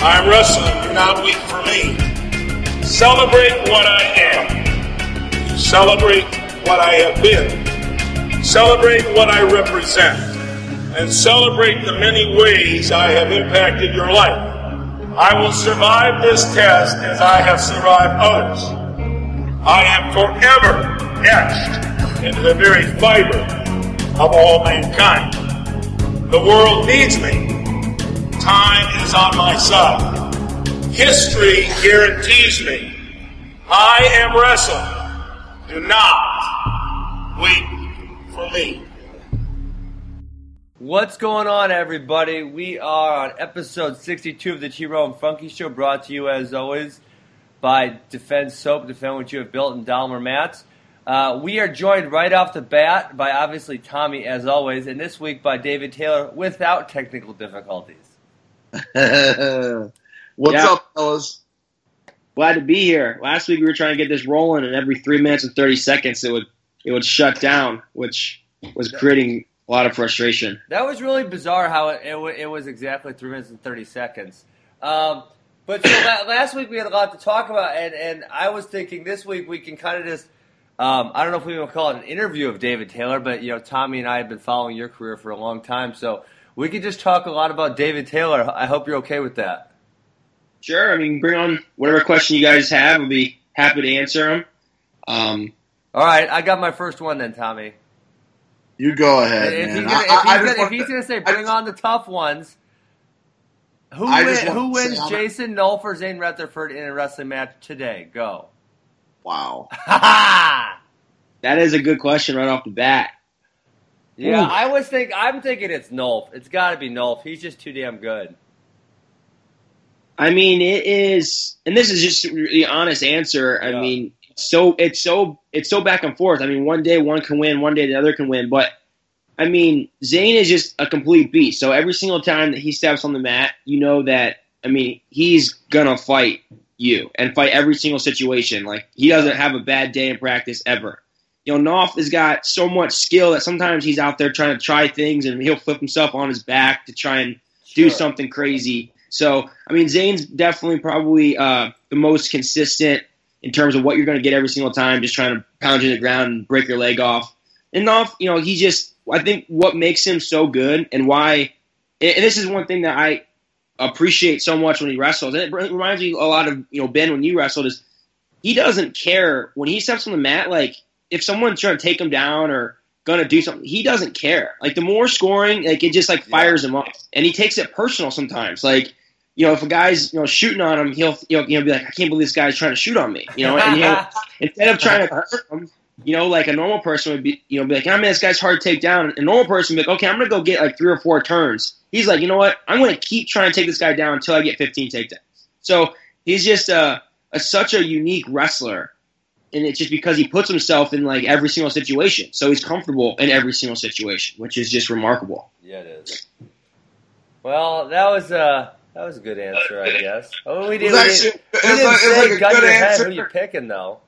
I'm wrestling. Do not weep for me. Celebrate what I am. Celebrate what I have been. Celebrate what I represent. And celebrate the many ways I have impacted your life. I will survive this test as I have survived others. I am forever etched into the very fiber of all mankind. The world needs me. Time is on my side. History guarantees me. I am wrestling. Do not wait for me. What's going on, everybody? We are on episode 62 of the T Row and Funky Show, brought to you as always by Defend Soap, defend what you have built in Dollamur Mats. Uh, we are joined right off the bat by obviously Tommy, as always, and this week by David Taylor without technical difficulties. What's Yeah. up, fellas? Glad to be here. Last week we were trying to get this rolling, and every three minutes and thirty seconds it would it would shut down, which was creating a lot of frustration. That was really bizarre how it, it, it was exactly three minutes and 30 seconds. Um, but so la- last week we had a lot to talk about, and, and I was thinking this week we can kind of just, um, I don't know if we would call it an interview of David Taylor, but, you know, Tommy and I have been following your career for a long time, so we could just talk a lot about David Taylor. I hope you're okay with that. Sure, I mean, bring on whatever question you guys have. We'll be happy to answer them. Um, All right, I got my first one then, Tommy. You go ahead, If, man. he's gonna, I- I- he's gonna, if he's gonna say bring just- on the tough ones, who win, who to say wins Jason Nolf or Zain Retherford in a wrestling match today? Go. Wow. That is a good question right off the bat. Yeah, Ooh. I was think I'm thinking it's Nolf. It's got to be Nolf. He's just too damn good. I mean, it is, and this is just the honest answer. I mean, so it's so it's so back and forth. I mean, one day one can win, one day the other can win. But I mean, Zain is just a complete beast. So every single time that he steps on the mat, you know that I mean he's gonna fight you and fight every single situation. Like he doesn't have a bad day in practice ever. You know, Nolf has got so much skill that sometimes he's out there trying to try things and he'll flip himself on his back to try and do something crazy. So, I mean, Zain's definitely probably uh, the most consistent in terms of what you're going to get every single time, just trying to pound you to the ground and break your leg off. And Nolf, you know, he just, I think what makes him so good and why, and this is one thing that I appreciate so much when he wrestles, and it reminds me a lot of, you know, Ben when you wrestled, is he doesn't care when he steps on the mat, like, if someone's trying to take him down or gonna do something, he doesn't care. Like the more scoring, like it just like fires him up, and he takes it personal sometimes. Like you know, if a guy's you know shooting on him, he'll you know, you know be like, I can't believe this guy's trying to shoot on me. You know, and he'll instead of trying to hurt him, you know, like a normal person would be, you know, be like, ah, I mean, this guy's hard to take down. A normal person would be like, okay, I'm gonna go get like three or four turns. He's like, you know what? I'm gonna keep trying to take this guy down until I get 15 takedowns. So he's just a, a such a unique wrestler and it's just because he puts himself in like every single situation. So he's comfortable in every single situation, which is just remarkable. Yeah, it is. Well, that was uh that was a good answer, I guess. Oh, we didn't. was we actually didn't, we didn't like, it was say like gun good your head who you picking though.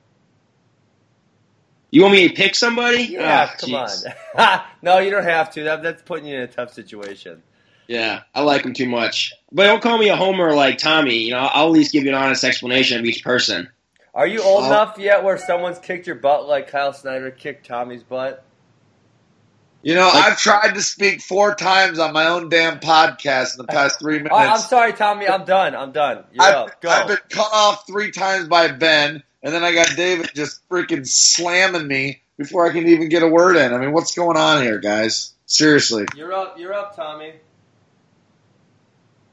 You want me to pick somebody? Yeah, Ah, come jeez. on. no, you don't have to. That, that's putting you in a tough situation. Yeah, I like him too much. But don't call me a homer like Tommy. You know, I'll at least give you an honest explanation of each person. Are you old Well- enough yet where someone's kicked your butt like Kyle Snyder kicked Tommy's butt? You know, Like- I've tried to speak four times on my own damn podcast in the past three minutes. I'm sorry, Tommy. I'm done. I'm done. You're I've, up. Go. I've been cut off three times by Ben, and then I got David just freaking slamming me before I can even get a word in. I mean, what's going on here, guys? Seriously. You're up. You're up, Tommy.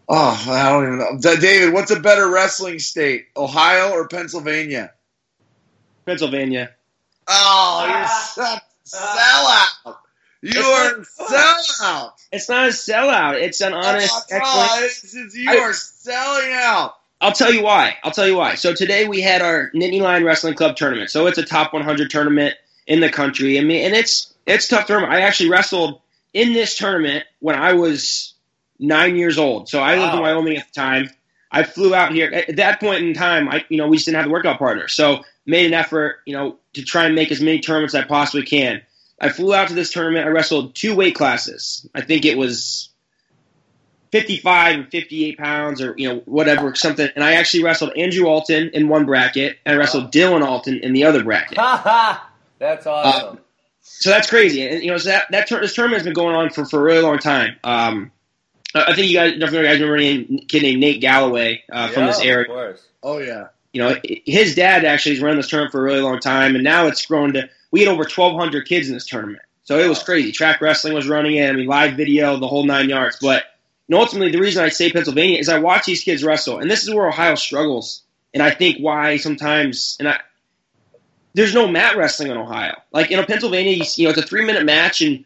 Oh, I don't even know. David, what's a better wrestling state, Ohio or Pennsylvania? Pennsylvania. Oh, you're ah. such a sellout. You are a sellout. It's not a sellout. It's an honest Oh, explanation. it's- it's- you I- are selling out. I'll tell you why. I'll tell you why. So today we had our Nittany Lion Wrestling Club tournament. So it's a top 100 tournament in the country. I mean, and it's it's tough tournament. I actually wrestled in this tournament when I was nine years old. So I lived in Wyoming at the time. I flew out here at that point in time. I you know we just didn't have the workout partner, so made an effort you know to try and make as many tournaments as I possibly can. I flew out to this tournament. I wrestled two weight classes. I think it was 55 and 58 pounds or you know whatever something and i actually wrestled andrew alton in one bracket and i wrestled dylan alton in the other bracket Ha ha! That's awesome. so that's crazy and you know so that, that this tournament has been going on for, for a really long time um, I I think you guys, definitely guys remember a kid named Nate Galloway uh, from Yeah, this area Of course. Oh yeah. you know, his dad actually has run this tournament for a really long time, and now it's grown to we had over 1,200 kids in this tournament. So it was crazy. Track wrestling was running it. I mean, live video, the whole nine yards. But you know, ultimately, the reason I say Pennsylvania is I watch these kids wrestle, and this is where Ohio struggles. And I think why sometimes, and I, there's no mat wrestling in Ohio. Like you know, Pennsylvania, you, you know, it's a three minute match, and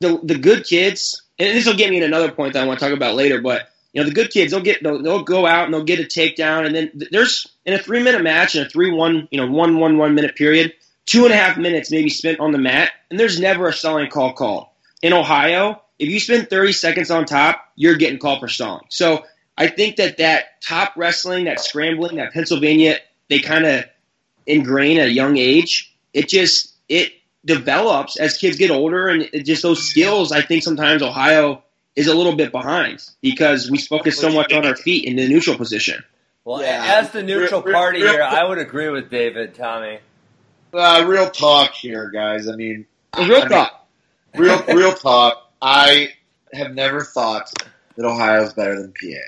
the the good kids, and this will get me in another point that I want to talk about later, but you know, the good kids, they'll get, they'll, they'll go out and they'll get a takedown, and then there's in a three minute match in a three one, you know, one one one minute period, two and a half minutes maybe spent on the mat, and there's never a stalling call called. In Ohio, if you spend 30 seconds on top, you're getting called for stalling. So I think that that top wrestling, that scrambling, that Pennsylvania, they kind of ingrain at a young age. It just it develops as kids get older, and just those skills. I think sometimes Ohio is a little bit behind because we focus so much on our feet in the neutral position. Well, Yeah. as the neutral Real- real- party real- here, I would agree with David, Tommy. Uh, real talk here, guys. I mean, Real I mean, talk. real real talk. I have never thought that Ohio is better than PA.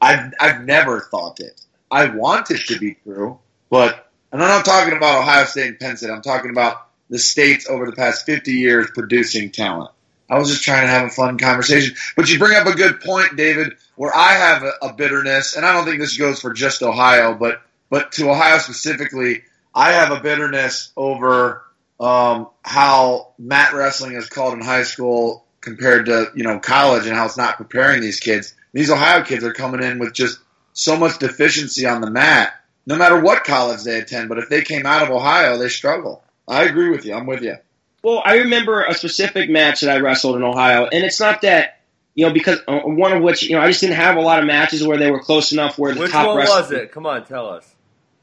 I've I've never thought it. I want it to be true, but and I'm not talking about Ohio State and Penn State. I'm talking about the states over the past 50 years producing talent. I was just trying to have a fun conversation, but you bring up a good point, David. Where I have a, a bitterness, and I don't think this goes for just Ohio, but but to Ohio specifically, I have a bitterness over um, how mat wrestling is called in high school compared to you know college and how it's not preparing these kids. These Ohio kids are coming in with just so much deficiency on the mat, no matter what college they attend. But if they came out of Ohio, they struggle. I agree with you. I'm with you. Well, I remember a specific match that I wrestled in Ohio, and it's not that you know because uh, one of which you know I just didn't have a lot of matches where they were close enough where the Which top one wrestler- was it? Come on, tell us.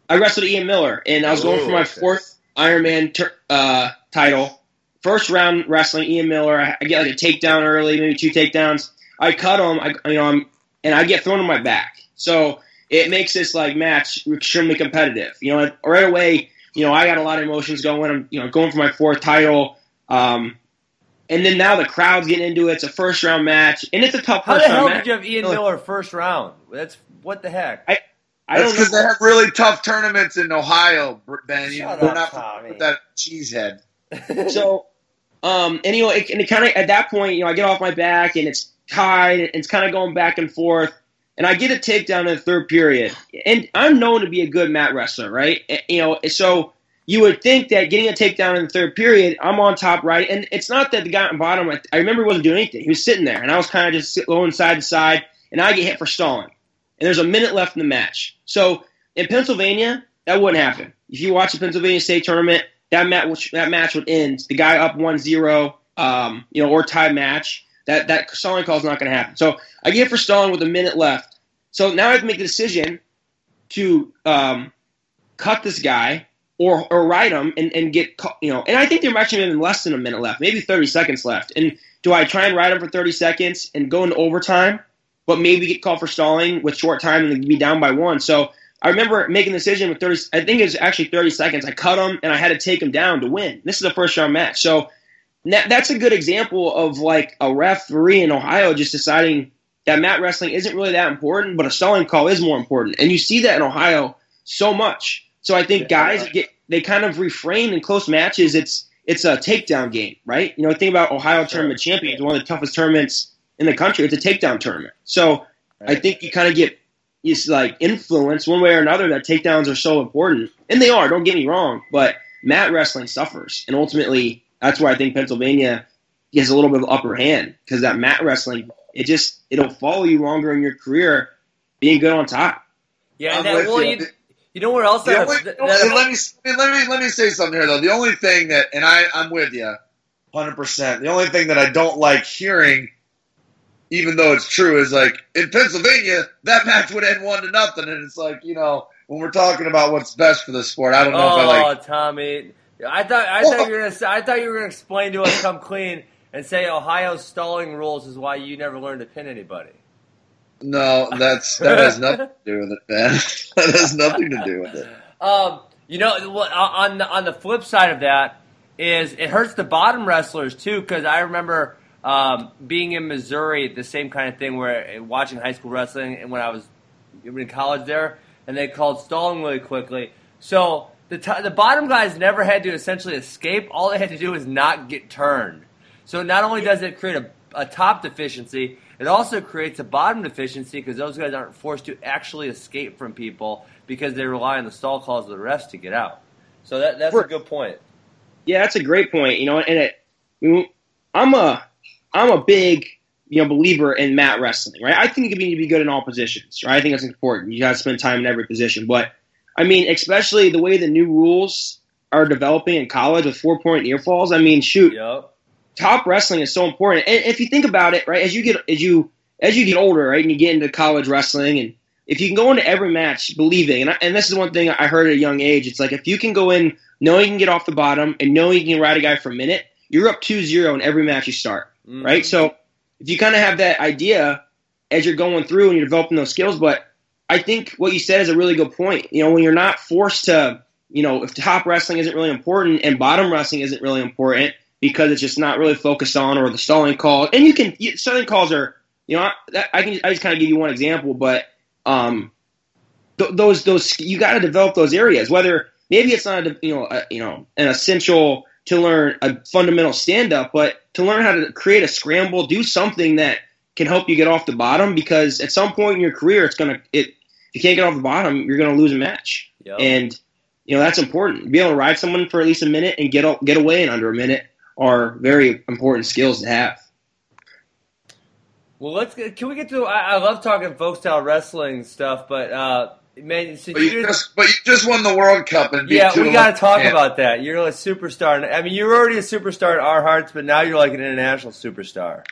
I wrestled Ian Miller, and I was going for my okay. fourth Ironman tur uh, title. First round wrestling Ian Miller. I, I get like a takedown early, maybe two takedowns. I cut him, I, you know, I'm, and I get thrown on my back. So it makes this like match extremely competitive. You know, right away, you know, I got a lot of emotions going. I'm, you know, going for my fourth title. Um, and then now the crowd's getting into it. It's a first round match, and it's a tough How first the round hell match. did you have Ian Miller. Miller first round? That's what the heck. I That's don't because they have really tough tournaments in Ohio, Ben. You Shut we're up, not Tommy. with that cheesehead. so um and it, and it kind of at that point you know i get off my back and it's tied and it's kind of going back and forth and i get a takedown in the third period. And i'm known to be a good mat wrestler right? You know so you would think that getting a takedown in the third period i'm on top right? And it's not that the guy on bottom I remember he wasn't doing anything. He was sitting there and i was kind of just going side to side and i get hit for stalling. And there's a minute left in the match. So in pennsylvania that wouldn't happen. If you watch the pennsylvania state tournament that match that match would end. The guy up 1-0, um, you know, or tie match. That that stalling call is not going to happen. So I get for stalling with a minute left. So now I have to make the decision to um, cut this guy or or ride him and, and get you know. And I think there have been less than a minute left, maybe 30 seconds left. And do I try and ride him for 30 seconds and go into overtime, but maybe get called for stalling with short time and be down by one? So I remember making the decision with 30, I think it was actually 30 seconds. I cut him and I had to take him down to win. This is a first round match. So that, that's a good example of like a referee in Ohio just deciding that mat wrestling isn't really that important, but a stalling call is more important. And you see that in Ohio so much. So I think guys get, they kind of refrain in close matches. It's, it's a takedown game, right? You know, think about Ohio Tournament Champions, one of the toughest tournaments in the country. It's a takedown tournament. So I think you kind of get is like influence one way or another that takedowns are so important, and they are. Don't get me wrong, but mat wrestling suffers, and ultimately that's why I think Pennsylvania gets a little bit of upper hand because that mat wrestling it just it'll follow you longer in your career being good on top. yeah, and that, well, you. you, you know where else The that, only- that, let me let me let me say something here though. The only thing that, and I I'm with you, hundred percent. The only thing that I don't like hearing, even though it's true, is like in Pennsylvania that match would end one to nothing, and it's like you know when we're talking about what's best for the sport, I don't know oh, if I oh, like. Tommy, I thought I thought you were gonna I thought you were gonna explain to us come clean and say Ohio's stalling rules is why you never learned to pin anybody. No, that's that has nothing to do with it, man. that has nothing to do with it. Um, you know, on the, on the flip side of that is it hurts the bottom wrestlers too because I remember um, being in Missouri, the same kind of thing where watching high school wrestling and when I was in college there, and they called stalling really quickly. So the t- the bottom guys never had to essentially escape. All they had to do was not get turned. So not only does it create a, a top deficiency, it also creates a bottom deficiency because those guys aren't forced to actually escape from people because they rely on the stall calls of the refs to get out. So that, that's a good point. Yeah, that's a great point. You know, and it, I'm a I'm a big you know believer in mat wrestling, right? I think you need to be good in all positions, right? I think that's important. You got to spend time in every position, but I mean, especially the way the new rules are developing in college with four point near falls. I mean, shoot, yep. top wrestling is so important. And if you think about it, right, as you get as you as you get older, right, and you get into college wrestling, and if you can go into every match believing, and, I, and this is one thing I heard at a young age, it's like if you can go in knowing you can get off the bottom and knowing you can ride a guy for a minute, you're up 2-0 in every match you start, mm-hmm. right? So if you kind of have that idea as you're going through and you're developing those skills, but I think what you said is a really good point. You know, when you're not forced to, you know, if top wrestling isn't really important and bottom wrestling isn't really important because it's just not really focused on or the stalling call, and you can stalling calls are, you know, I, I can I just kind of give you one example, but um, th- those those you got to develop those areas. Whether maybe it's not a, you know a, you know an essential to learn a fundamental stand up, but to learn how to create a scramble, do something that can help you get off the bottom because at some point in your career, it's gonna it. If you can't get off the bottom, you're gonna lose a match, yep. and you know that's important. Be able to ride someone for at least a minute and get get away in under a minute are very important skills to have. Well, let's get, can we get to? I, I love talking folk style wrestling stuff, but uh, man, but, you just, but you just won the World Cup and yeah, we got to talk yeah. about that. You're a superstar. I mean, you're already a superstar in our hearts, but now you're like an international superstar.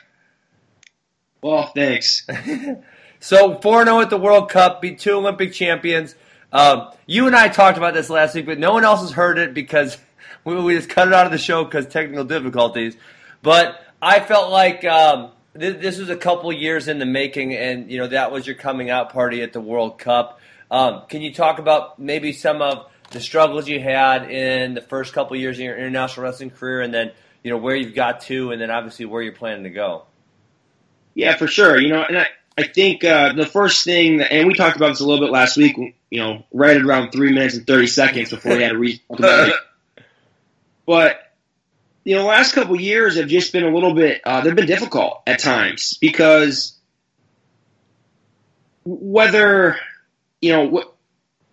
Well, thanks. so 4 0 at the World Cup, beat two Olympic champions. Um, you and I talked about this last week, but no one else has heard it because we, we just cut it out of the show because technical difficulties. But I felt like um, th- this was a couple years in the making, and you know that was your coming out party at the World Cup. Um, can you talk about maybe some of the struggles you had in the first couple years in your international wrestling career, and then you know where you've got to, and then obviously where you're planning to go? Yeah, for sure. You know, and I, I think uh, the first thing, that, and we talked about this a little bit last week. You know, right at around three minutes and thirty seconds before we had to reach. but you know, the last couple years have just been a little bit. Uh, they've been difficult at times because whether you know,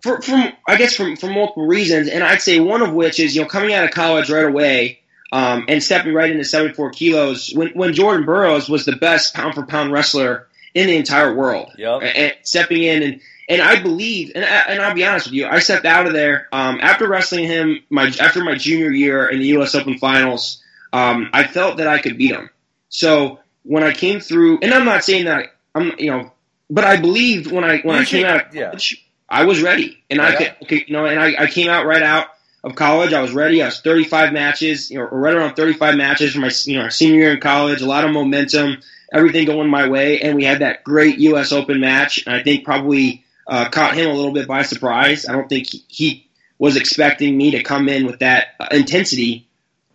for, from I guess from from multiple reasons, and I'd say one of which is you know coming out of college right away um, and stepping right into 74 kilos when, when Jordan Burroughs was the best pound for pound wrestler in the entire world. Yep. And stepping in and, and I believe, and, I, and I'll be honest with you, I stepped out of there um, after wrestling him my after my junior year in the U.S. Open Finals. Um, I felt that I could beat him. So when I came through, and I'm not saying that I'm, you know, but I believed when I when you I came out, yeah. I was ready, and yeah. I could, you know, and I, I came out right out of college. I was ready. I was 35 matches, you know, right around 35 matches for my you know senior year in college. A lot of momentum, everything going my way, and we had that great U.S. Open match. And I think probably uh, caught him a little bit by surprise. I don't think he, he was expecting me to come in with that uh, intensity,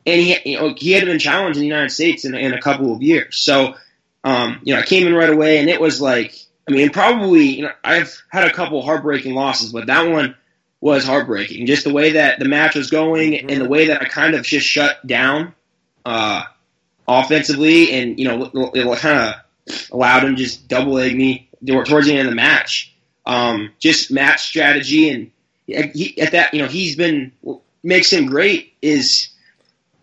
and he you know he had been challenged in the United States in, in a couple of years. So um, you know I came in right away, and it was like I mean probably you know I've had a couple heartbreaking losses, but that one was heartbreaking. Just the way that the match was going mm-hmm. and the way that I kind of just shut down uh, offensively, and you know, it, kind of allowed him just double leg me towards the end of the match. Um, just match strategy and he, at that, you know, he's been what makes him great is.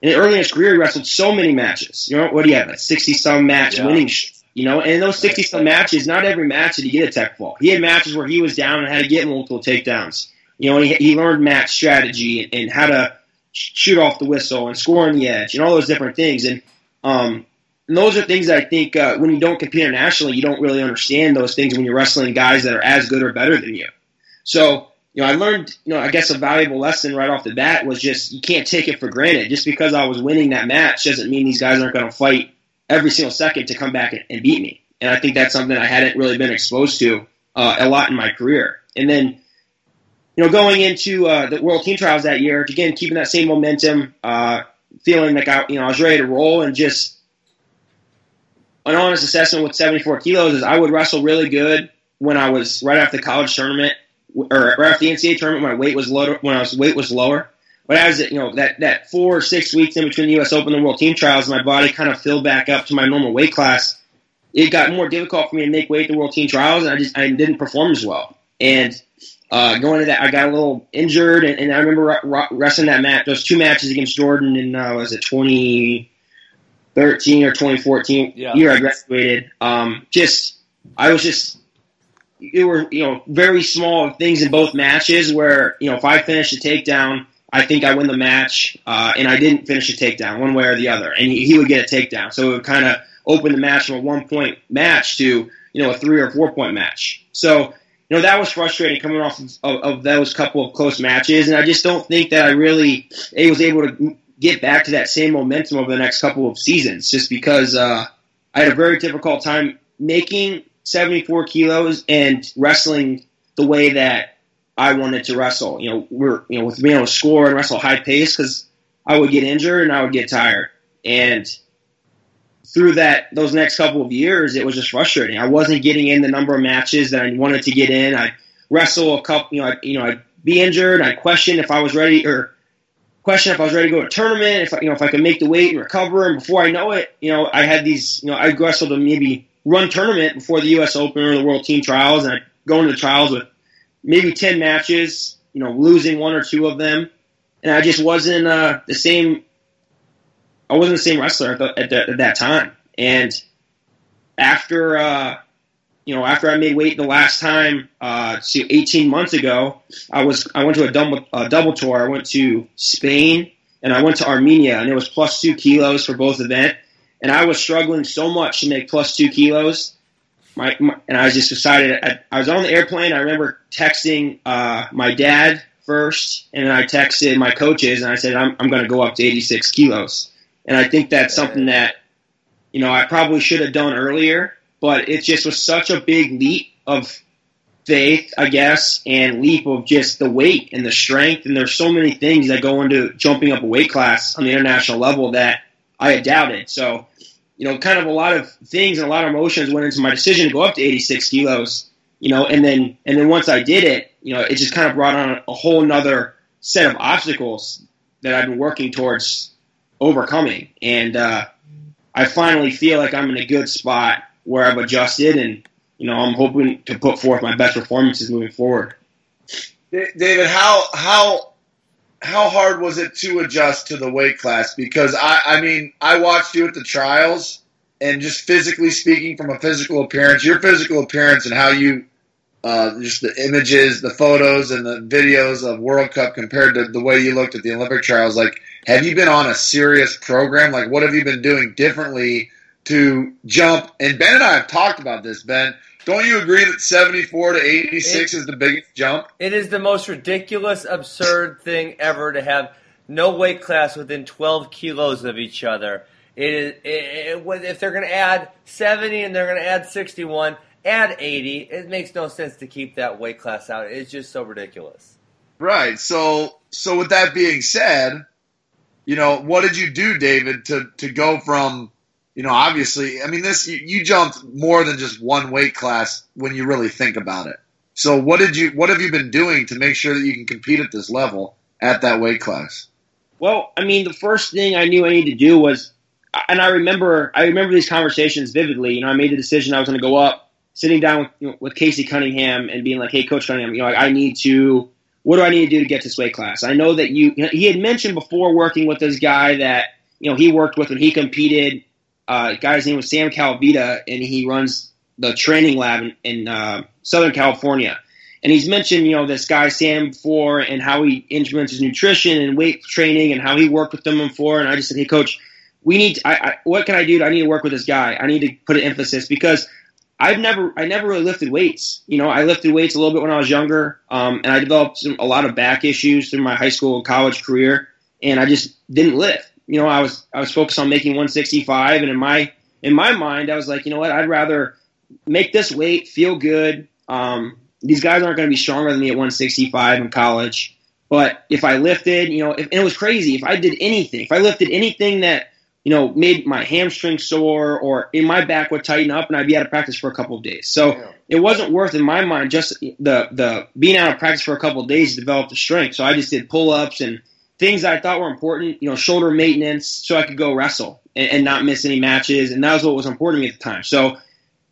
In early in his career, he wrestled so many matches. You know, what do you have? Like sixty some match yeah. winning you know, and in those 60 some matches, not every match did he get a tech fall. He had matches where he was down and had to get multiple takedowns. You know, he, he learned match strategy and, and how to shoot off the whistle and score on the edge and all those different things. And, um, and those are things that I think uh, when you don't compete internationally, you don't really understand those things when you're wrestling guys that are as good or better than you. So, you know, I learned, you know, I guess a valuable lesson right off the bat was just you can't take it for granted. Just because I was winning that match doesn't mean these guys aren't going to fight every single second to come back and, and beat me. and I think that's something I hadn't really been exposed to uh, a lot in my career. And then, you know, going into uh, the World Team Trials that year, again keeping that same momentum, uh, feeling like I, you know, I was ready to roll, and just an honest assessment with 74 kilos is I would wrestle really good when I was right after the college tournament or right after the NCAA tournament my weight was lower. When I was weight was lower. But as you know, that that four or six weeks in between the U.S. Open and the World Team Trials, my body kind of filled back up to my normal weight class. It got more difficult for me to make weight at the World Team Trials, and I just I didn't perform as well. And uh, going to that, I got a little injured, and, and I remember wrestling that match, those two matches against Jordan in uh, was it 2013 or 2014 yeah. year I graduated. Um, just I was just it were you know very small things in both matches where you know if I finish a takedown I think I win the match, uh, and I didn't finish a takedown one way or the other, and he, he would get a takedown. So it would kind of open the match from a one point match to you know a three or four point match. So know that was frustrating coming off of, of those couple of close matches, and I just don't think that I really was able to get back to that same momentum over the next couple of seasons, just because uh, I had a very difficult time making 74 kilos and wrestling the way that I wanted to wrestle. You know, we're you know with being able to score and wrestle high pace because I would get injured and I would get tired. And through that those next couple of years, it was just frustrating. I wasn't getting in the number of matches that I wanted to get in. I'd wrestle a couple. You know, I, you know, I'd be injured. I'd question if I was ready or question if I was ready to go to a tournament. If I, you know if I could make the weight and recover. And before I know it, you know, I had these. You know, I wrestled to maybe run tournament before the U.S. Open or the World Team Trials, and I go into the trials with maybe 10 matches, you know, losing one or two of them. And I just wasn't uh, the same. I wasn't the same wrestler at, the, at, the, at that time. And after, uh, you know, after I made weight the last time, uh, 18 months ago, I was I went to a double, a double tour. I went to Spain and I went to Armenia, and it was plus two kilos for both event. And I was struggling so much to make plus two kilos my, my, and I was just decided I, I, was on the airplane. I remember texting uh, my dad first, and then I texted my coaches, and I said I'm, I'm going to go up to 86 kilos. And I think that's something that you know I probably should have done earlier, but it just was such a big leap of faith, I guess, and leap of just the weight and the strength. And there's so many things that go into jumping up a weight class on the international level that I had doubted. So you know, kind of a lot of things and a lot of emotions went into my decision to go up to 86 kilos, you know, and then, and then once I did it, you know, it just kind of brought on a whole nother set of obstacles that I've been working towards overcoming. And, uh, I finally feel like I'm in a good spot where I've adjusted and, you know, I'm hoping to put forth my best performances moving forward. David, how, how, how hard was it to adjust to the weight class? Because I, I mean, I watched you at the trials, and just physically speaking, from a physical appearance, your physical appearance and how you, uh, just the images, the photos, and the videos of World Cup compared to the way you looked at the Olympic trials. Like, have you been on a serious program? Like, what have you been doing differently to jump? And Ben and I have talked about this, Ben don't you agree that 74 to 86 it, is the biggest jump? It is the most ridiculous, absurd thing ever to have no weight class within 12 kilos of each other. It is it, it, if they're going to add 70 and they're going to add 61, add 80. It makes no sense to keep that weight class out. It's just so ridiculous. Right. So so with that being said, you know, what did you do, David, to to go from you know, obviously, I mean, this you, you, jumped more than just one weight class when you really think about it. So, what did you, what have you been doing to make sure that you can compete at this level at that weight class? Well, I mean, the first thing I knew I needed to do was, and I remember, I remember these conversations vividly. You know, I made the decision I was going to go up, sitting down with, you know, with Casey Cunningham and being like, "Hey, Coach Cunningham, you know, I, I need to." What do I need to do to get to this weight class? I know that you, you know, he had mentioned before working with this guy that you know he worked with when he competed uh, guy's name was Sam Calavitta, and he runs the training lab in, in uh, Southern California. And he's mentioned, you know, this guy Sam before and how he implements his nutrition and weight training and how he worked with them before. And I just said, hey, coach, we need. To, I, I, what can I do? I need to work with this guy. I need to put an emphasis because I've never, I never really lifted weights. You know, I lifted weights a little bit when I was younger, um, and I developed some, a lot of back issues through my high school and college career, and I just didn't lift you know, I was I was focused on making 165, and in my in my mind, I was like, you know what, I'd rather make this weight, feel good. Um, these guys aren't going to be stronger than me at 165 in college. But if I lifted, you know, if, and it was crazy. If I did anything, if I lifted anything that, you know, made my hamstring sore or in my back would tighten up and I'd be out of practice for a couple of days. So Yeah. it wasn't worth in my mind just the the being out of practice for a couple of days to develop the strength. So I just did pull ups and things that I thought were important, you know, shoulder maintenance so I could go wrestle and, and not miss any matches. And that was what was important to me at the time. So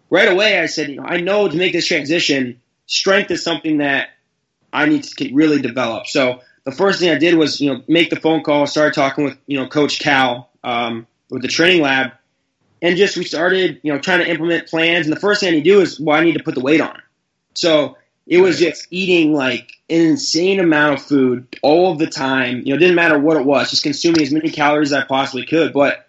right away I said, you know, I know to make this transition, strength is something that I need to really develop. So the first thing I did was, you know, make the phone call, started talking with, you know, Coach Cal um, with the training lab, and just we started, you know, trying to implement plans. And the first thing I need to do is, well, I need to put the weight on. So it was just eating like an insane amount of food all of the time. You know, it didn't matter what it was, just consuming as many calories as I possibly could. But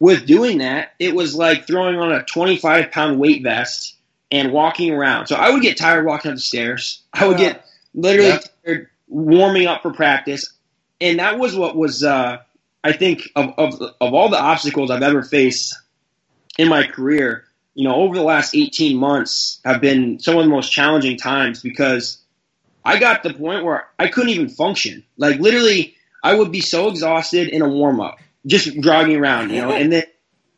with doing that, it was like throwing on a 25 pound weight vest and walking around. So I would get tired walking up the stairs. I would get literally Yeah. tired warming up for practice. And that was what was, uh, I think, of, of, of all the obstacles I've ever faced in my career, you know, over the last 18 months have been some of the most challenging times because I got to the point where I couldn't even function. Like, literally, I would be so exhausted in a warm up, just jogging around, you know, and then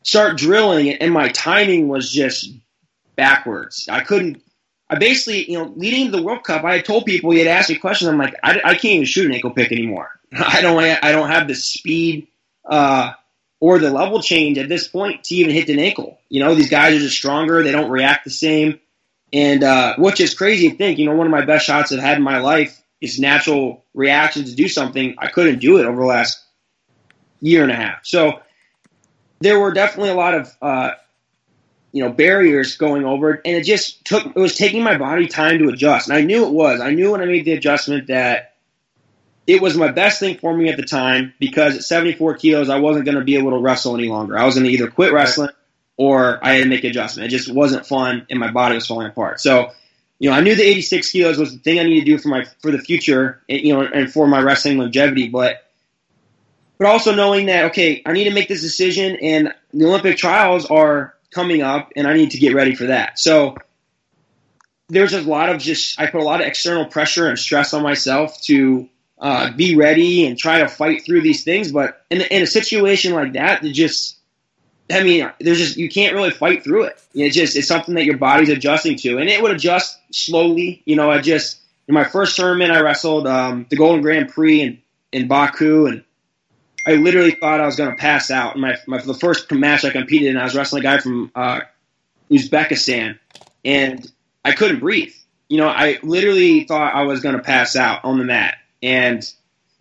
start drilling, and my timing was just backwards. I couldn't. I basically, you know, leading the World Cup, I had told people, he had asked me questions. I'm like, I, I can't even shoot an ankle pick anymore. I don't, I don't have the speed uh, or the level change at this point to even hit an ankle. You know, these guys are just stronger. They don't react the same. And uh, which is crazy to think. You know, one of my best shots I've had in my life is natural reaction to do something. I couldn't do it over the last year and a half. So there were definitely a lot of uh, you know barriers going over and it just took it was taking my body time to adjust. And I knew it was. I knew when I made the adjustment that it was my best thing for me at the time because at 74 kilos I wasn't going to be able to wrestle any longer. I was going to either quit wrestling or I had to make an adjustment. It just wasn't fun, and my body was falling apart. So. You know, I knew the 86 kilos was the thing I needed to do for my for the future, you know, and for my wrestling longevity. But but also knowing that okay, I need to make this decision, and the Olympic trials are coming up, and I need to get ready for that. So there's a lot of just I put a lot of external pressure and stress on myself to uh, be ready and try to fight through these things. But in, in a situation like that, it just I mean, there's just you can't really fight through it. It's just it's something that your body's adjusting to, and it would adjust slowly. You know, I just in my first tournament, I wrestled um, the Golden Grand Prix in in Baku, and I literally thought I was going to pass out. My, my the first match I competed in, I was wrestling a guy from uh, Uzbekistan, and I couldn't breathe. You know, I literally thought I was going to pass out on the mat, and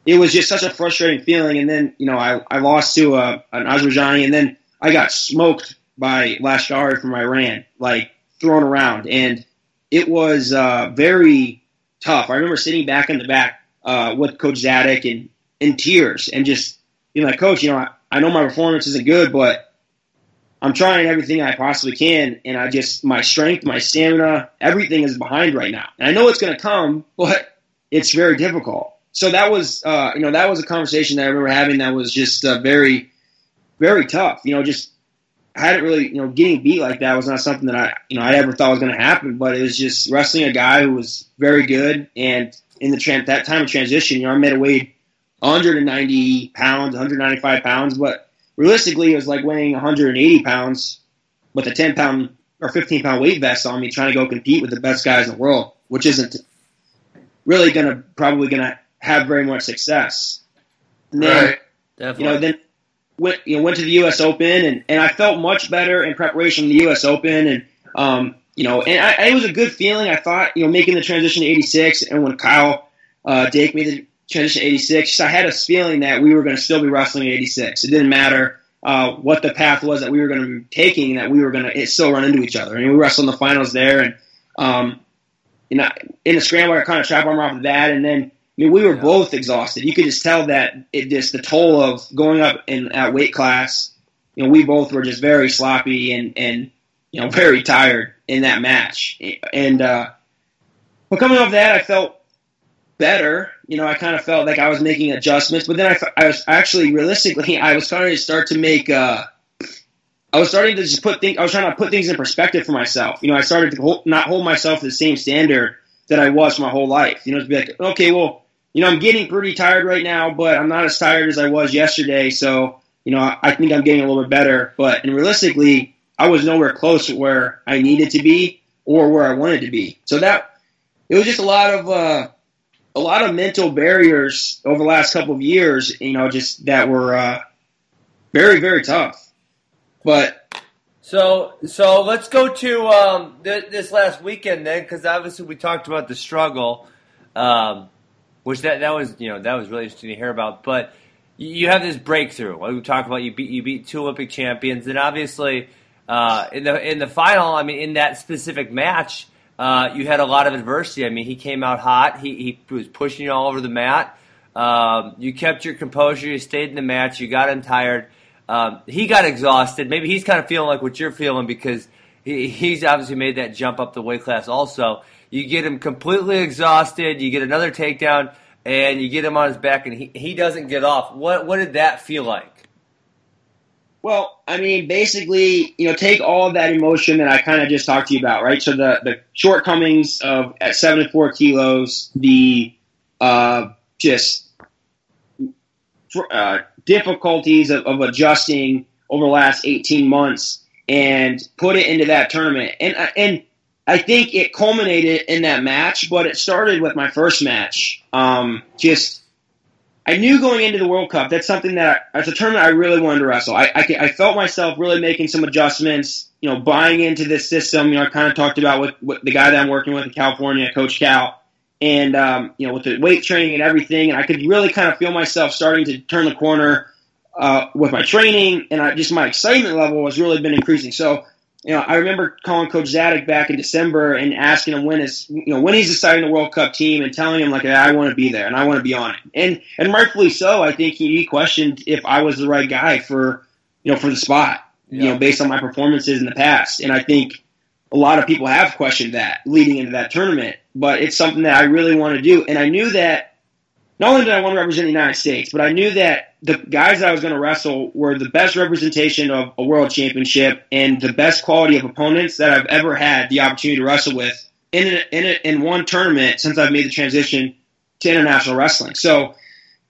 it was just such a frustrating feeling. And then, you know, I, I lost to a, an Azerbaijani, and then I got smoked by Lashkari from Iran, like thrown around, and it was uh, very tough. I remember sitting back in the back uh, with Coach Zadick and in tears, and just being like, Coach, you know, I, I know my performance isn't good, but I'm trying everything I possibly can, and I just my strength, my stamina, everything is behind right now. And I know it's going to come, but it's very difficult. So that was, uh, you know, that was a conversation that I remember having that was just uh, very, very tough. You know, just I hadn't really, you know, getting beat like that was not something that I, you know, I ever thought was going to happen. But it was just wrestling a guy who was very good, and in the tran that time of transition, you know, I made a weighed 190 pounds, 195 pounds, but realistically, it was like weighing 180 pounds with a 10 pound or 15 pound weight vest on me, trying to go compete with the best guys in the world, which isn't really going to probably going to have very much success. And then, Right. Definitely. you know, then went you know went to the U.S. Open and, and I felt much better in preparation for the U.S. Open and um you know and I, it was a good feeling. I thought you know making the transition to '86 and when Kyle uh, Dake made the transition to '86, I had a feeling that we were going to still be wrestling in '86. It didn't matter uh, what the path was that we were going to be taking, that we were going to still run into each other. I mean, we wrestled in the finals there, and um, you know, in the scramble, I kind of trap armor off of that, and then I mean, we were both exhausted. You could just tell that it just the toll of going up in at weight class. You know, we both were just very sloppy and and you know very tired in that match. And uh, but coming off that, I felt better. You know, I kind of felt like I was making adjustments, but then I, I was actually realistically I was starting to start to make uh, I was starting to just put things. I was trying to put things in perspective for myself. You know, I started to hold, not hold myself to the same standard that I was my whole life. You know, to be like, okay, well, you know, I'm getting pretty tired right now, but I'm not as tired as I was yesterday. So, you know, I think I'm getting a little bit better. But and realistically, I was nowhere close to where I needed to be or where I wanted to be. So that it was just a lot of uh, a lot of mental barriers over the last couple of years. You know, just that were uh, very very tough. But so so let's go to um, th- this last weekend then, because obviously we talked about the struggle, um, which that that was you know that was really interesting to hear about. But you have this breakthrough. We talked about, you beat you beat two Olympic champions, and obviously uh, in the in the final, I mean, in that specific match, uh, you had a lot of adversity. I mean, he came out hot. He he was pushing you all over the mat. Um, you kept your composure. You stayed in the match. You got him tired. Um, he got exhausted. Maybe he's kind of feeling like what you're feeling because he, he's obviously made that jump up the weight class. Also, you get him completely exhausted. You get another takedown, and you get him on his back, and he, he doesn't get off. What what did that feel like? Well, I mean, basically, you know, take all of that emotion that I kind of just talked to you about, right? So the the shortcomings of at seven and four kilos, the uh, just uh, difficulties of, of adjusting over the last 18 months and put it into that tournament. And and I think it culminated in that match, but it started with my first match. Um, just I knew going into the World Cup that's something that as a tournament I really wanted to wrestle. I, I, I felt myself really making some adjustments, you know, buying into this system. You know, I kind of talked about with, with the guy that I'm working with in California, Coach Cal and um, you know with the weight training and everything, and I could really kind of feel myself starting to turn the corner uh, with my training, and I, just my excitement level has really been increasing. So, you know, I remember calling Coach Zadick back in December and asking him when is you know when he's deciding the World Cup team, and telling him like I want to be there and I want to be on it, and and rightfully so. I think he, he questioned if I was the right guy for you know for the spot, yeah. you know, based on my performances in the past, and I think a lot of people have questioned that leading into that tournament, but it's something that I really want to do. And I knew that not only did I want to represent the United States, but I knew that the guys that I was going to wrestle were the best representation of a world championship and the best quality of opponents that I've ever had the opportunity to wrestle with in a, in, a, in one tournament since I've made the transition to international wrestling. So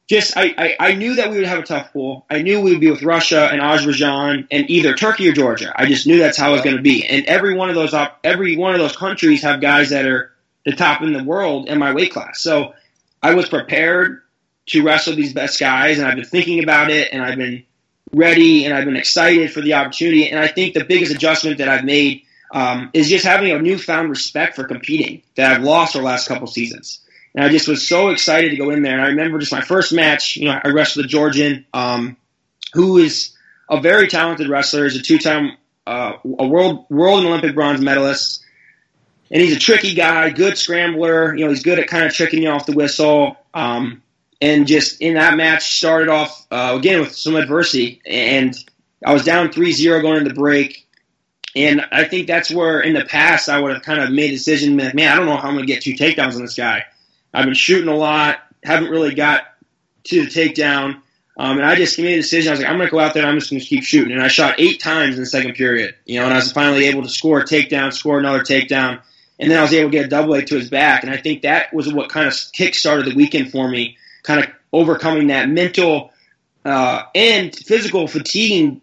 just I, I, I, knew that we would have a tough pool. I knew we would be with Russia and Azerbaijan and either Turkey or Georgia. I just knew that's how it was going to be. And every one of those every one of those countries have guys that are the top in the world in my weight class. So I was prepared to wrestle these best guys, and I've been thinking about it, and I've been ready, and I've been excited for the opportunity. And I think the biggest adjustment that I've made um, is just having a newfound respect for competing that I've lost the last couple seasons. And I just was so excited to go in there. And I remember just my first match, you know, I wrestled a Georgian, um, who is a very talented wrestler. He's a two-time uh, a world world and Olympic bronze medalist, and he's a tricky guy, good scrambler. You know, he's good at kind of tricking you off the whistle. Um, and just in that match, started off uh, again with some adversity, and I was down 3-0 going into the break. And I think that's where in the past I would have kind of made a decision, man, I don't know how I'm going to get two takedowns on this guy. I've been shooting a lot, haven't really got to the takedown. Um, and I just made a decision. I was like, I'm going to go out there I'm just going to keep shooting. And I shot eight times in the second period, you know, and I was finally able to score a takedown, score another takedown. And then I was able to get a double leg to his back. And I think that was what kind of kick started the weekend for me, kind of overcoming that mental uh, and physical fatiguing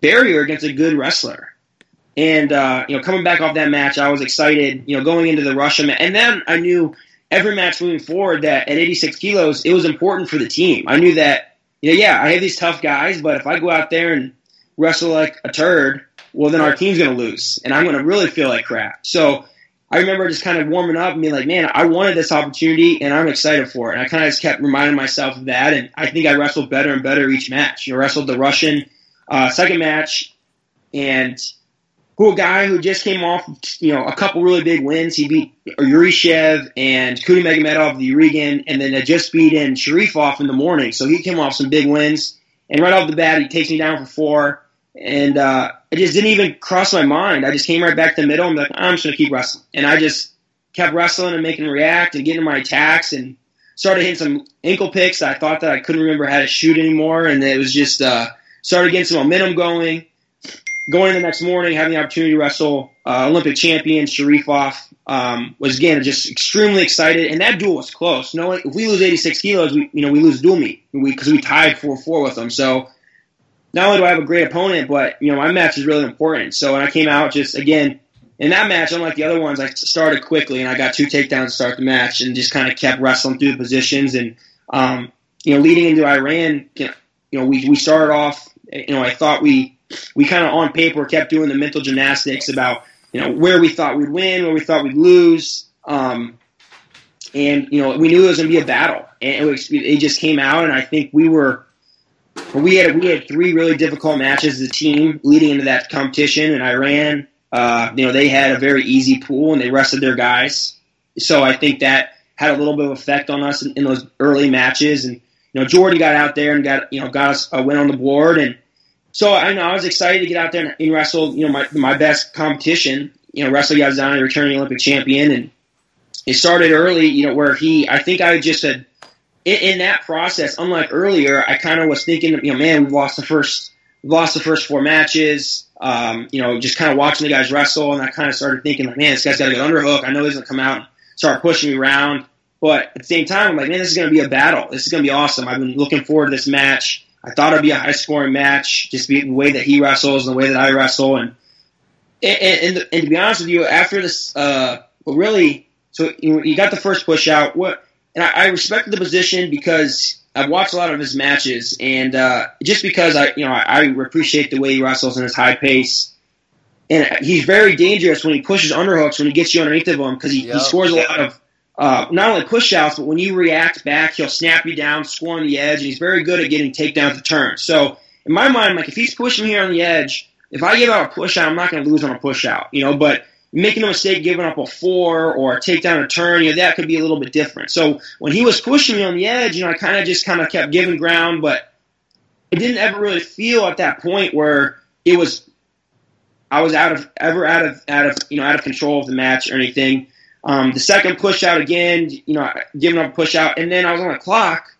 barrier against a good wrestler. And, uh, you know, coming back off that match, I was excited, you know, going into the Russia match. And then I knew every match moving forward that at 86 kilos, it was important for the team. I knew that, you know, yeah, I have these tough guys, but if I go out there and wrestle like a turd, well, then our team's going to lose, and I'm going to really feel like crap. So I remember just kind of warming up and being like, man, I wanted this opportunity, and I'm excited for it. And I kind of just kept reminding myself of that, and I think I wrestled better and better each match. You know, wrestled the Russian uh, second match, and – who a guy who just came off, you know, a couple really big wins. He beat Yurishev and Kuti Magomedov, the Urigan, and then had just beat in Sharifov in the morning. So he came off some big wins. And right off the bat, he takes me down for four. And uh, it just didn't even cross my mind. I just came right back to the middle. I'm like, I'm just going to keep wrestling. And I just kept wrestling and making react and getting my attacks and started hitting some ankle picks. I thought that I couldn't remember how to shoot anymore. And it was just uh, started getting some momentum going going the next morning, having the opportunity to wrestle uh, Olympic champion Sharifov um, was again just extremely excited, and that duel was close. No, if we lose 86 kilos, we you know we lose dual meet because we, we tied 4-4 with them. So not only do I have a great opponent, but you know my match is really important. So when I came out, just again in that match, unlike the other ones, I started quickly and I got two takedowns to start the match, and just kind of kept wrestling through the positions. And um, you know, leading into Iran, you know, we we started off. You know, I thought we we kind of on paper kept doing the mental gymnastics about you know where we thought we'd win, where we thought we'd lose. Um, and you know, we knew it was going to be a battle, and it, it just came out. And I think we were we had we had three really difficult matches as a team leading into that competition, and Iran, uh, you know, they had a very easy pool and they rested their guys. So I think that had a little bit of effect on us in, in those early matches. And you know, Jordan got out there and got you know got us a win on the board, and so I know I was excited to get out there and, and wrestle. You know, my my best competition. You know, wrestle Yazdan, returning Olympic champion, and it started early. You know, where he, I think I just said in, in that process, unlike earlier, I kind of was thinking, you know, man, we've lost the first, lost the first four matches. Um, you know, just kind of watching the guys wrestle, and I kind of started thinking, like, man, this guy's got to get underhook. I know he's gonna come out and start pushing me around. But at the same time, I'm like, man, this is gonna be a battle. This is gonna be awesome. I've been looking forward to this match. I thought it'd be a high scoring match, just be the way that he wrestles and the way that I wrestle, and and, and, and to be honest with you, after this, uh, really, so you, you got the first push out. What and I, I respected the position because I've watched a lot of his matches, and uh, just because I, you know, I, I appreciate the way he wrestles and his high pace, and he's very dangerous when he pushes underhooks when he gets you underneath of him because he, yep. he scores a lot of uh, not only pushouts but when you react back, he'll snap you down, score on the edge, and he's very good at getting takedowns to turn. So in my mind, like if he's pushing me on the edge, if I give out a push out, I'm not going to lose on a push out, you know. But making a mistake, giving up a four or a takedown a turn, you know, that could be a little bit different. So when he was pushing me on the edge, you know, I kind of just kind of kept giving ground, but it didn't ever really feel at that point where it was I was out of ever out of out of you know out of control of the match or anything. Um, the second push out again, you know, giving up a push out, and then I was on the clock.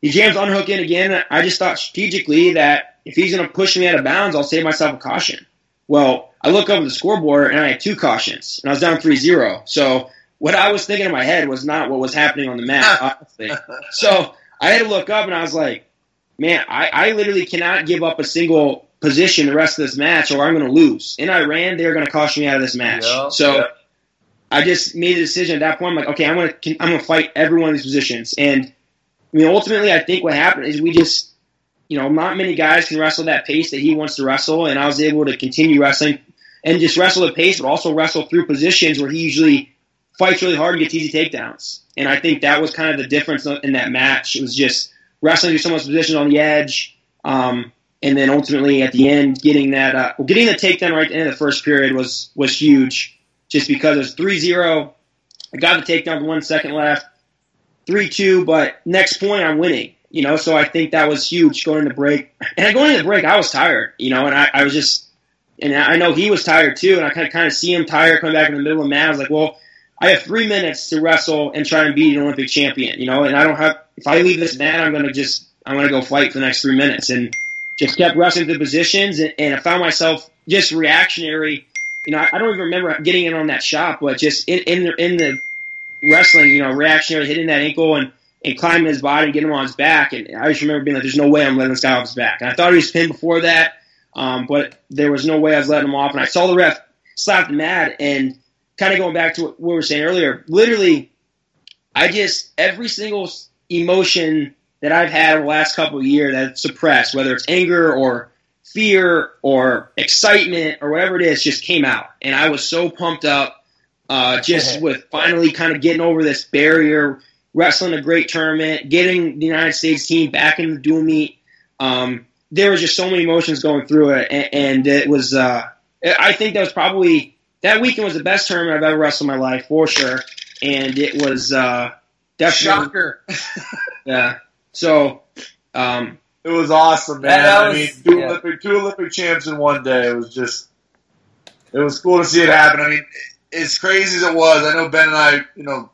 He jams unhook in again. I just thought strategically that if he's going to push me out of bounds, I'll save myself a caution. Well, I look over the scoreboard and I had two cautions, and I was down 3-0. So what I was thinking in my head was not what was happening on the mat, so I had to look up, and I was like, man, I, I literally cannot give up a single position the rest of this match, or I'm going to lose. In Iran, they're going to caution me out of this match. Yeah, so yeah. I just made a decision at that point. I'm like, okay, I'm going to I'm going to fight every one of these positions, and I mean, ultimately, I think what happened is we just you know, not many guys can wrestle that pace that he wants to wrestle, and I was able to continue wrestling and just wrestle the pace, but also wrestle through positions where he usually fights really hard and gets easy takedowns. And I think that was kind of the difference in that match. It was just wrestling through someone's position on the edge, um, and then ultimately at the end getting that uh, well, getting the takedown right at the end of the first period was was huge, just because it was 3-0. I got the takedown with one second left, three two, but next point I'm winning. You know, so I think that was huge going into break. And going into break, I was tired. You know, and I, I was just, and I know he was tired too. And I kind of see him tired coming back in the middle of the mat. I was like, well, I have three minutes to wrestle and try and be an Olympic champion. You know, and I don't have. If I leave this mat, I'm going to just I'm going to go fight for the next three minutes. And just kept wrestling the positions, and, and I found myself just reactionary. You know, I, I don't even remember getting in on that shot, but just in in the, in the wrestling, you know, reactionary, hitting that ankle and and climbing his body and getting him on his back. And I just remember being like, "There's no way I'm letting this guy off his back." And I thought he was pinned before that, um, but there was no way I was letting him off. And I saw the ref slap the mat, and kind of going back to what we were saying earlier, literally, I just every single emotion that I've had over the last couple of years that's suppressed, whether it's anger or fear or excitement or whatever it is, just came out, and I was so pumped up. Uh, just with finally kind of getting over this barrier, wrestling a great tournament, getting the United States team back in the dual meet. Um, there was just so many emotions going through it, and, and it was. Uh, I think that was probably that weekend was the best tournament I've ever wrestled in my life for sure, and it was uh, definitely shocker. yeah. So. Um, it was awesome, man. Was, I mean, two, yeah. Olympic, two Olympic champs in one day. It was just, it was cool to see it happen. I mean, as crazy as it was, I know Ben and I, you know,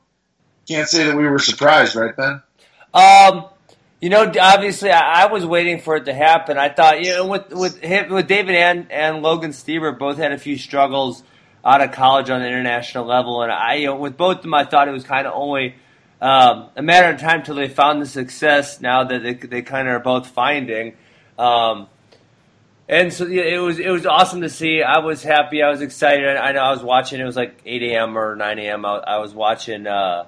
can't say that we were surprised, right, Ben? Um, You know, obviously, I, I, was waiting for it to happen. I thought, you know, with with him, with David and and Logan Stieber both had a few struggles out of college on the international level, and I, you know, with both of them, I thought it was kind of only um, a matter of time till they found the success. Now that they they kind of are both finding. Um, and so yeah, it was it was awesome to see. I was happy. I was excited. I know I was watching. It was like 8 a.m. or 9 a.m. I, I was watching uh,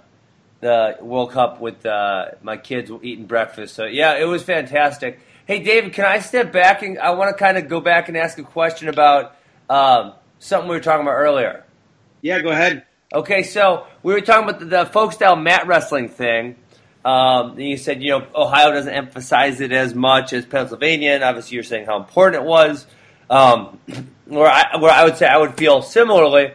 the World Cup with uh, my kids eating breakfast. So yeah, it was fantastic. Hey David, can I step back and I want to kind of go back and ask a question about um, something we were talking about earlier. Yeah, go ahead. Okay, so we were talking about the, the folk style mat wrestling thing. Um, and you said, you know, Ohio doesn't emphasize it as much as Pennsylvania, and obviously you're saying how important it was. Um, where I where I would say I would feel similarly.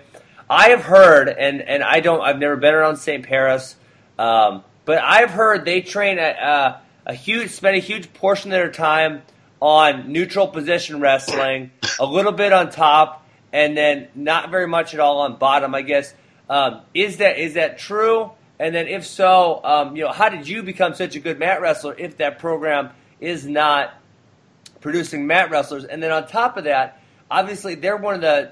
I have heard, and and I don't, I've never been around St. Paris, um, but I've heard they train a, a, a huge, spend a huge portion of their time on neutral position wrestling, a little bit on top, and then not very much at all on bottom. I guess um, is that is that true? And then, if so, um, you know, how did you become such a good mat wrestler if that program is not producing mat wrestlers? And then on top of that, obviously they're one of the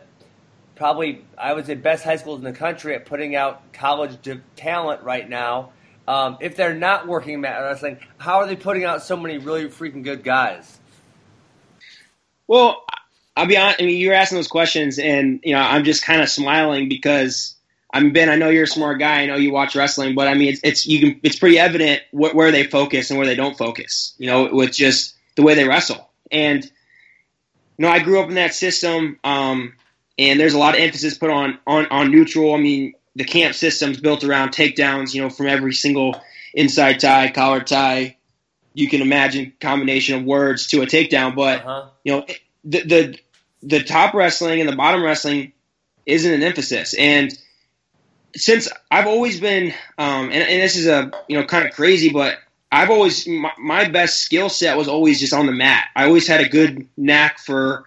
probably I would say best high schools in the country at putting out college talent right now. Um, if they're not working mat wrestling, how are they putting out so many really freaking good guys? Well, I'll be honest. I mean, you're asking those questions, and you know, I'm just kind of smiling because I mean, Ben, I know you're a smart guy. I know you watch wrestling, but I mean, it's, it's you can it's pretty evident wh- where they focus and where they don't focus. You know, with just the way they wrestle. And you know, I grew up in that system, um, and there's a lot of emphasis put on on on neutral. I mean, the camp system's built around takedowns. You know, from every single inside tie, collar tie, you can imagine combination of words to a takedown. But uh-huh. you know, the the the top wrestling and the bottom wrestling isn't an emphasis and since I've always been, um, and, and, this is a you know kind of crazy, but I've always my, my best skill set was always just on the mat. I always had a good knack for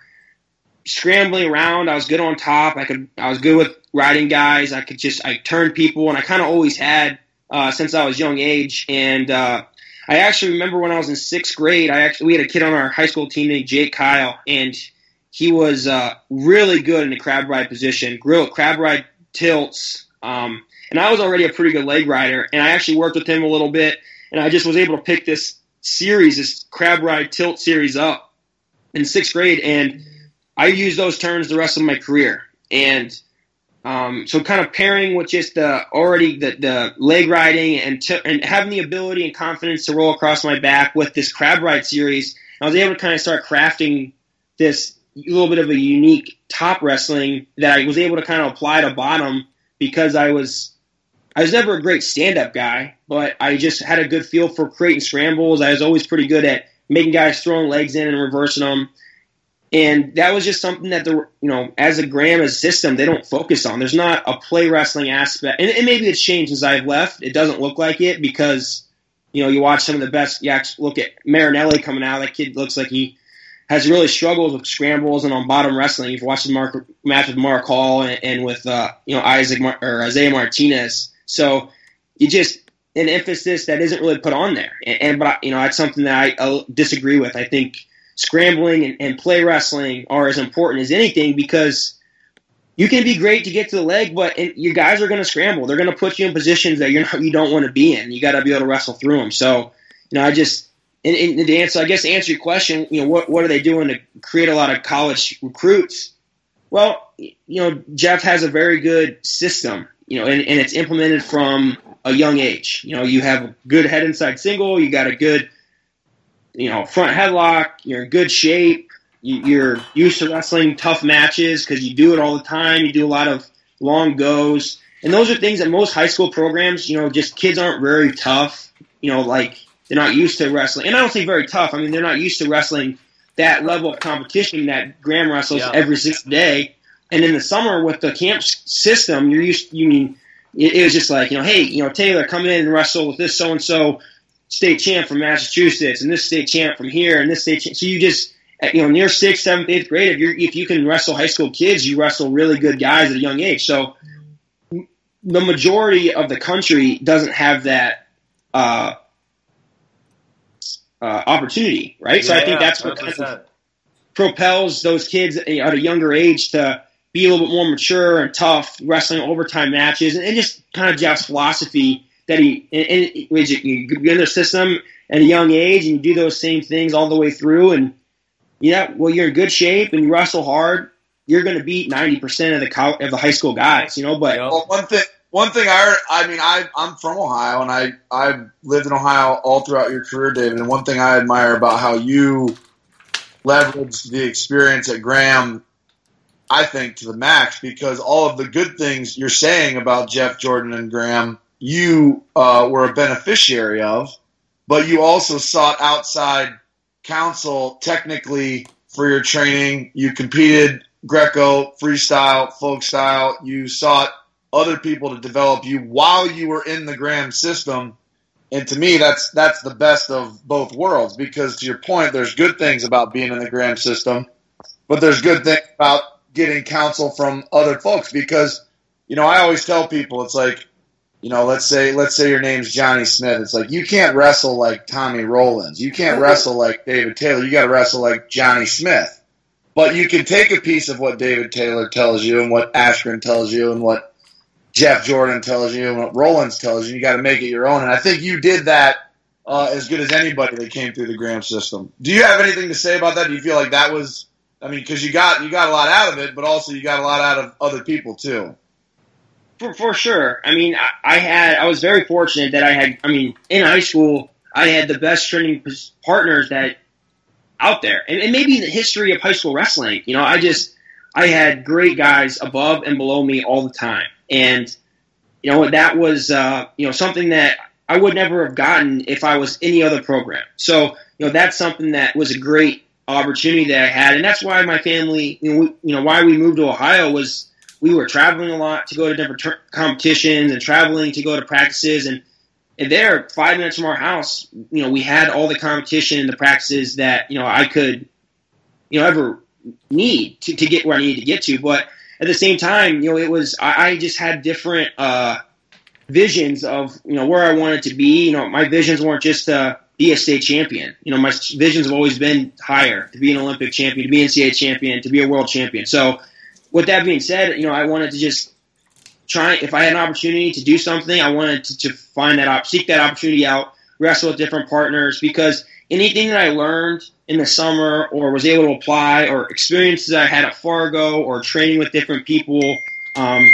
scrambling around. I was good on top. I could I was good with riding guys. I could just I turned people, and I kind of always had uh, since I was young age. And uh, I actually remember when I was in sixth grade, I actually we had a kid on our high school team named Jake Kyle, and he was uh, really good in the crab ride position. Grill crab ride tilts, um, and I was already a pretty good leg rider, and I actually worked with him a little bit, and I just was able to pick this series, this crab ride tilt series up in sixth grade, and I used those turns the rest of my career. And um, so, kind of pairing with just the already the, the leg riding and t- and having the ability and confidence to roll across my back with this crab ride series, I was able to kind of start crafting this little bit of a unique top wrestling that I was able to kind of apply to bottom because I was I was never a great stand up guy, but I just had a good feel for creating scrambles. I was always pretty good at making guys throwing legs in and reversing them. And that was just something that the you know as a Graham as system they don't focus on. There's not a play wrestling aspect, and, and maybe it's changed since I've left. It doesn't look like it because you know you watch some of the best. Yeah, look at Marinelli coming out. That kid looks like he has really struggled with scrambles and on bottom wrestling. You've watched the Mark, match with Mark Hall and, and with uh, you know Isaac Mar- or Isaiah Martinez. So you just an emphasis that isn't really put on there. And, and but you know that's something that I uh, disagree with. I think scrambling and, and play wrestling are as important as anything because you can be great to get to the leg, but your guys are going to scramble. They're going to put you in positions that you're not, you don't want to be in. You got to be able to wrestle through them. So, you know, I just and, to answer, I guess, to answer your question, you know, what what are they doing to create a lot of college recruits? Well, you know, Jeff has a very good system, you know, and, and it's implemented from a young age. You know, you have a good head inside single, you got a good, you know, front headlock, you're in good shape, you, are used to wrestling tough matches because you do it all the time. You do a lot of long goes, and those are things that most high school programs, you know, just kids aren't very tough. You know, like they're not used to wrestling, and I don't say very tough. I mean, they're not used to wrestling that level of competition that Graham wrestles yeah. every single day. And in the summer with the camp system, you're used. You mean it, it was just like you know, hey, you know, Taylor, come in and wrestle with this so and so state champ from Massachusetts, and this state champ from here, and this state champ. So you just you know, near sixth, seventh, eighth grade, if you if you can wrestle high school kids, you wrestle really good guys at a young age. So the majority of the country doesn't have that uh, uh, opportunity, right? so I think that's what kind of propels those kids at a younger age to be a little bit more mature and tough, wrestling overtime matches, and, and just kind of Jeff's philosophy that he, and, and which you, you get in the system at a young age and you do those same things all the way through, and yeah, well, you're in good shape and you wrestle hard. You're going to beat ninety percent of the co- of the high school guys, you know. But Yep. Well, one thing, one thing I, I mean, I, I'm from Ohio, and I, I've lived in Ohio all throughout your career, David. And one thing I admire about how you leveraged the experience at Graham, I think, to the max, because all of the good things you're saying about Jeff Jordan and Graham, you uh, were a beneficiary of, but you also sought outside counsel technically for your training. You competed Greco, freestyle, folk style. You sought other people to develop you while you were in the Graham system. And to me, that's that's the best of both worlds because to your point, there's good things about being in the Graham system, but there's good things about getting counsel from other folks because you know I always tell people it's like you know let's say let's say your name's Johnny Smith it's like you can't wrestle like Tommy Rowlands you can't wrestle like David Taylor you got to wrestle like Johnny Smith but you can take a piece of what David Taylor tells you and what Askren tells you and what Jeff Jordan tells you and what Rowlands tells you. You got to make it your own. And I think you did that uh, as good as anybody that came through the Graham system. Do you have anything to say about that? Do you feel like that was? I mean, because you got you got a lot out of it, but also you got a lot out of other people too. For, for sure. I mean, I, I had, I was very fortunate that I had, I mean, in high school, I had the best training partners that out there, and, and maybe the history of high school wrestling. You know, I just, I had great guys above and below me all the time, and you know that was, uh, you know, something that I would never have gotten if I was any other program. So, you know, that's something that was a great opportunity that I had, and that's why my family, you know, we, you know, why we moved to Ohio was we were traveling a lot to go to different ter- competitions and traveling to go to practices and and there five minutes from our house you know we had all the competition and the practices that you know i could you know ever need to, to get where i needed to get to but at the same time you know it was i, I just had different uh, visions of you know where i wanted to be you know my visions weren't just to be a state champion. You know my visions have always been higher to be an olympic champion to be an ncaa champion to be a world champion. So with that being said, you know, I wanted to just try. If I had an opportunity to do something, I wanted to, to find that op, seek that opportunity out, wrestle with different partners because anything that I learned in the summer or was able to apply or experiences I had at Fargo or training with different people, um,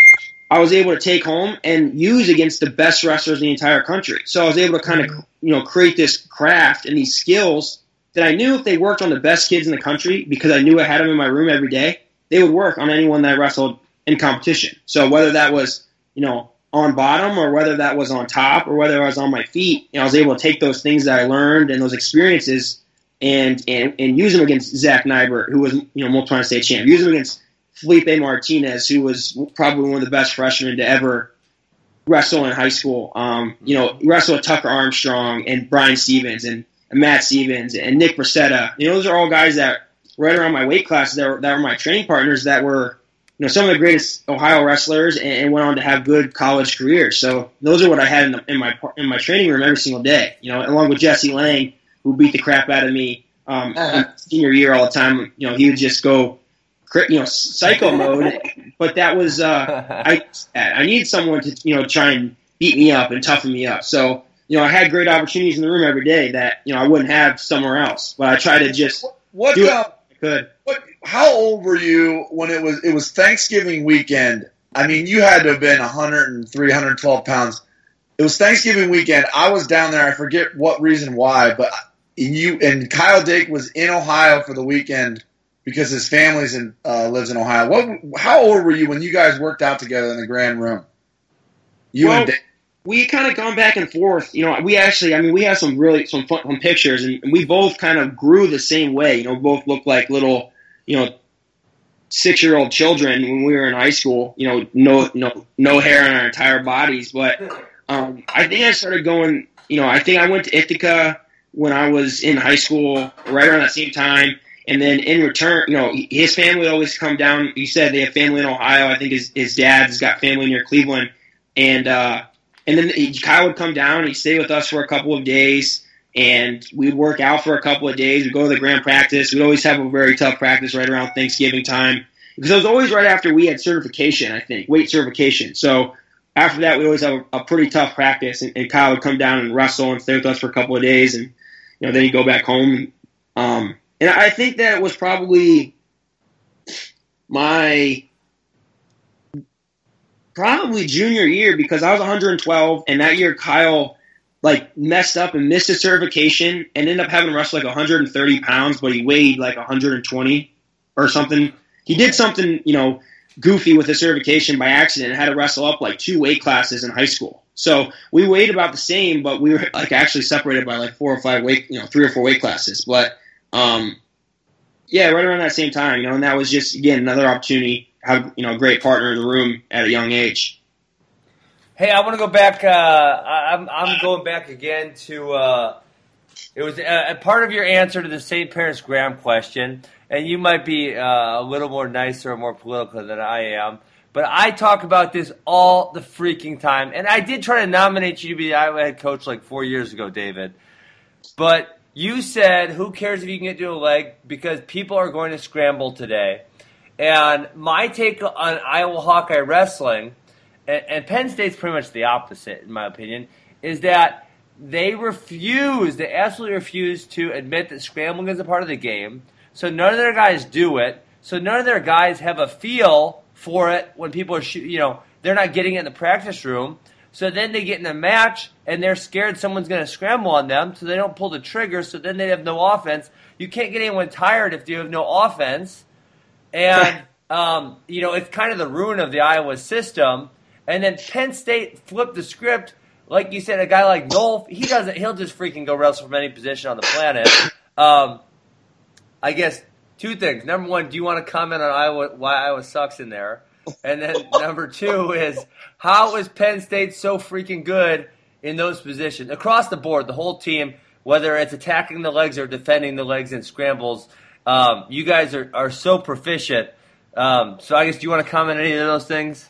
I was able to take home and use against the best wrestlers in the entire country. So I was able to kind of you know create this craft and these skills that I knew if they worked on the best kids in the country because I knew I had them in my room every day they would work on anyone that wrestled in competition. So whether that was, you know, on bottom or whether that was on top or whether I was on my feet, you know, I was able to take those things that I learned and those experiences and and, and use them against Zach Nybert, who was, you know, multiple state champ. Use them against Felipe Martinez, who was probably one of the best freshmen to ever wrestle in high school. Um, you know, wrestle with Tucker Armstrong and Brian Stevens and, Matt Stevens and Nick Brascetta. You know, those are all guys that right around my weight class that were, that were my training partners that were you know some of the greatest Ohio wrestlers and, and went on to have good college careers. So those are what I had in, the, in my in my training room every single day. You know, along with Jesse Lang, who beat the crap out of me um, in senior year all the time. You know, he would just go you know psycho mode. But that was uh, I I needed someone to you know try and beat me up and toughen me up. So you know I had great opportunities in the room every day that you know I wouldn't have somewhere else. But I try to just What do uh, Good. What? How old were you when it was? It was Thanksgiving weekend. I mean, you had to have been 103, 112 pounds. It was Thanksgiving weekend. I was down there. I forget what reason why, but you and Kyle Dake was in Ohio for the weekend because his family's in uh, lives in Ohio. What? How old were you when you guys worked out together in the Graham room? You Well, and Dake. We kind of gone back and forth. You know, we actually, I mean, we have some really some fun, fun pictures, and, and we both kind of grew the same way. You know, both look like little, you know, six year old children when we were in high school. You know, no no no hair on our entire bodies, but um, I think I started going. You know, I think I went to Ithaca when I was in high school, right around that same time. And then in return, you know, his family always come down. You said they have family in Ohio. I think his his dad's got family near Cleveland, and uh, and then he, Kyle would come down and he'd stay with us for a couple of days. and we'd work out for a couple of days. We'd go to the Graham practice. We'd always have a very tough practice right around Thanksgiving time because it was always right after we had certification, I think, weight certification. So after that, we always have a, a pretty tough practice, and, and, Kyle would come down and wrestle and stay with us for a couple of days, and you know then he'd go back home. Um, and I think that was probably my probably junior year because I was 112, and that year Kyle like messed up and missed his certification and ended up having to wrestle like 130 pounds, but he weighed like 120 or something. He did something, you know, goofy with his certification by accident and had to wrestle up like two weight classes in high school. So we weighed about the same, but we were like actually separated by like four or five weight, you know, three or four weight classes. But um, yeah, right around that same time, you know, and that was just again another opportunity. Have you know a great partner in the room at a young age. Hey, I want to go back. Uh, I'm I'm going back again to. Uh, it was a, uh, a, part of your answer to the St. Paris Graham question, and you might be uh, a little more nicer or more political than I am. But I talk about this all the freaking time, and I did try to nominate you to be the Iowa head coach like four years ago, David. But you said, "Who cares if you can get to a leg?" Because people are going to scramble today. And my take on Iowa Hawkeye wrestling and, and Penn State's pretty much the opposite, in my opinion, is that they refuse, they absolutely refuse to admit that scrambling is a part of the game. So none of their guys do it. So none of their guys have a feel for it when people are, shooting. you know, they're not getting it in the practice room. So then they get in a match and they're scared someone's going to scramble on them, so they don't pull the trigger. So then they have no offense. You can't get anyone tired if you have no offense, and um, you know it's kind of the ruin of the Iowa system. And then Penn State flipped the script. Like you said, a guy like Nolf, he doesn't. He'll just freaking go wrestle from any position on the planet. Um, I guess two things. Number one, do you want to comment on Iowa why Iowa sucks in there? And then number two is how is Penn State so freaking good in those positions across the board? The whole team, whether it's attacking the legs or defending the legs in scrambles, um, you guys are, are so proficient. Um, so I guess do you want to comment on any of those things?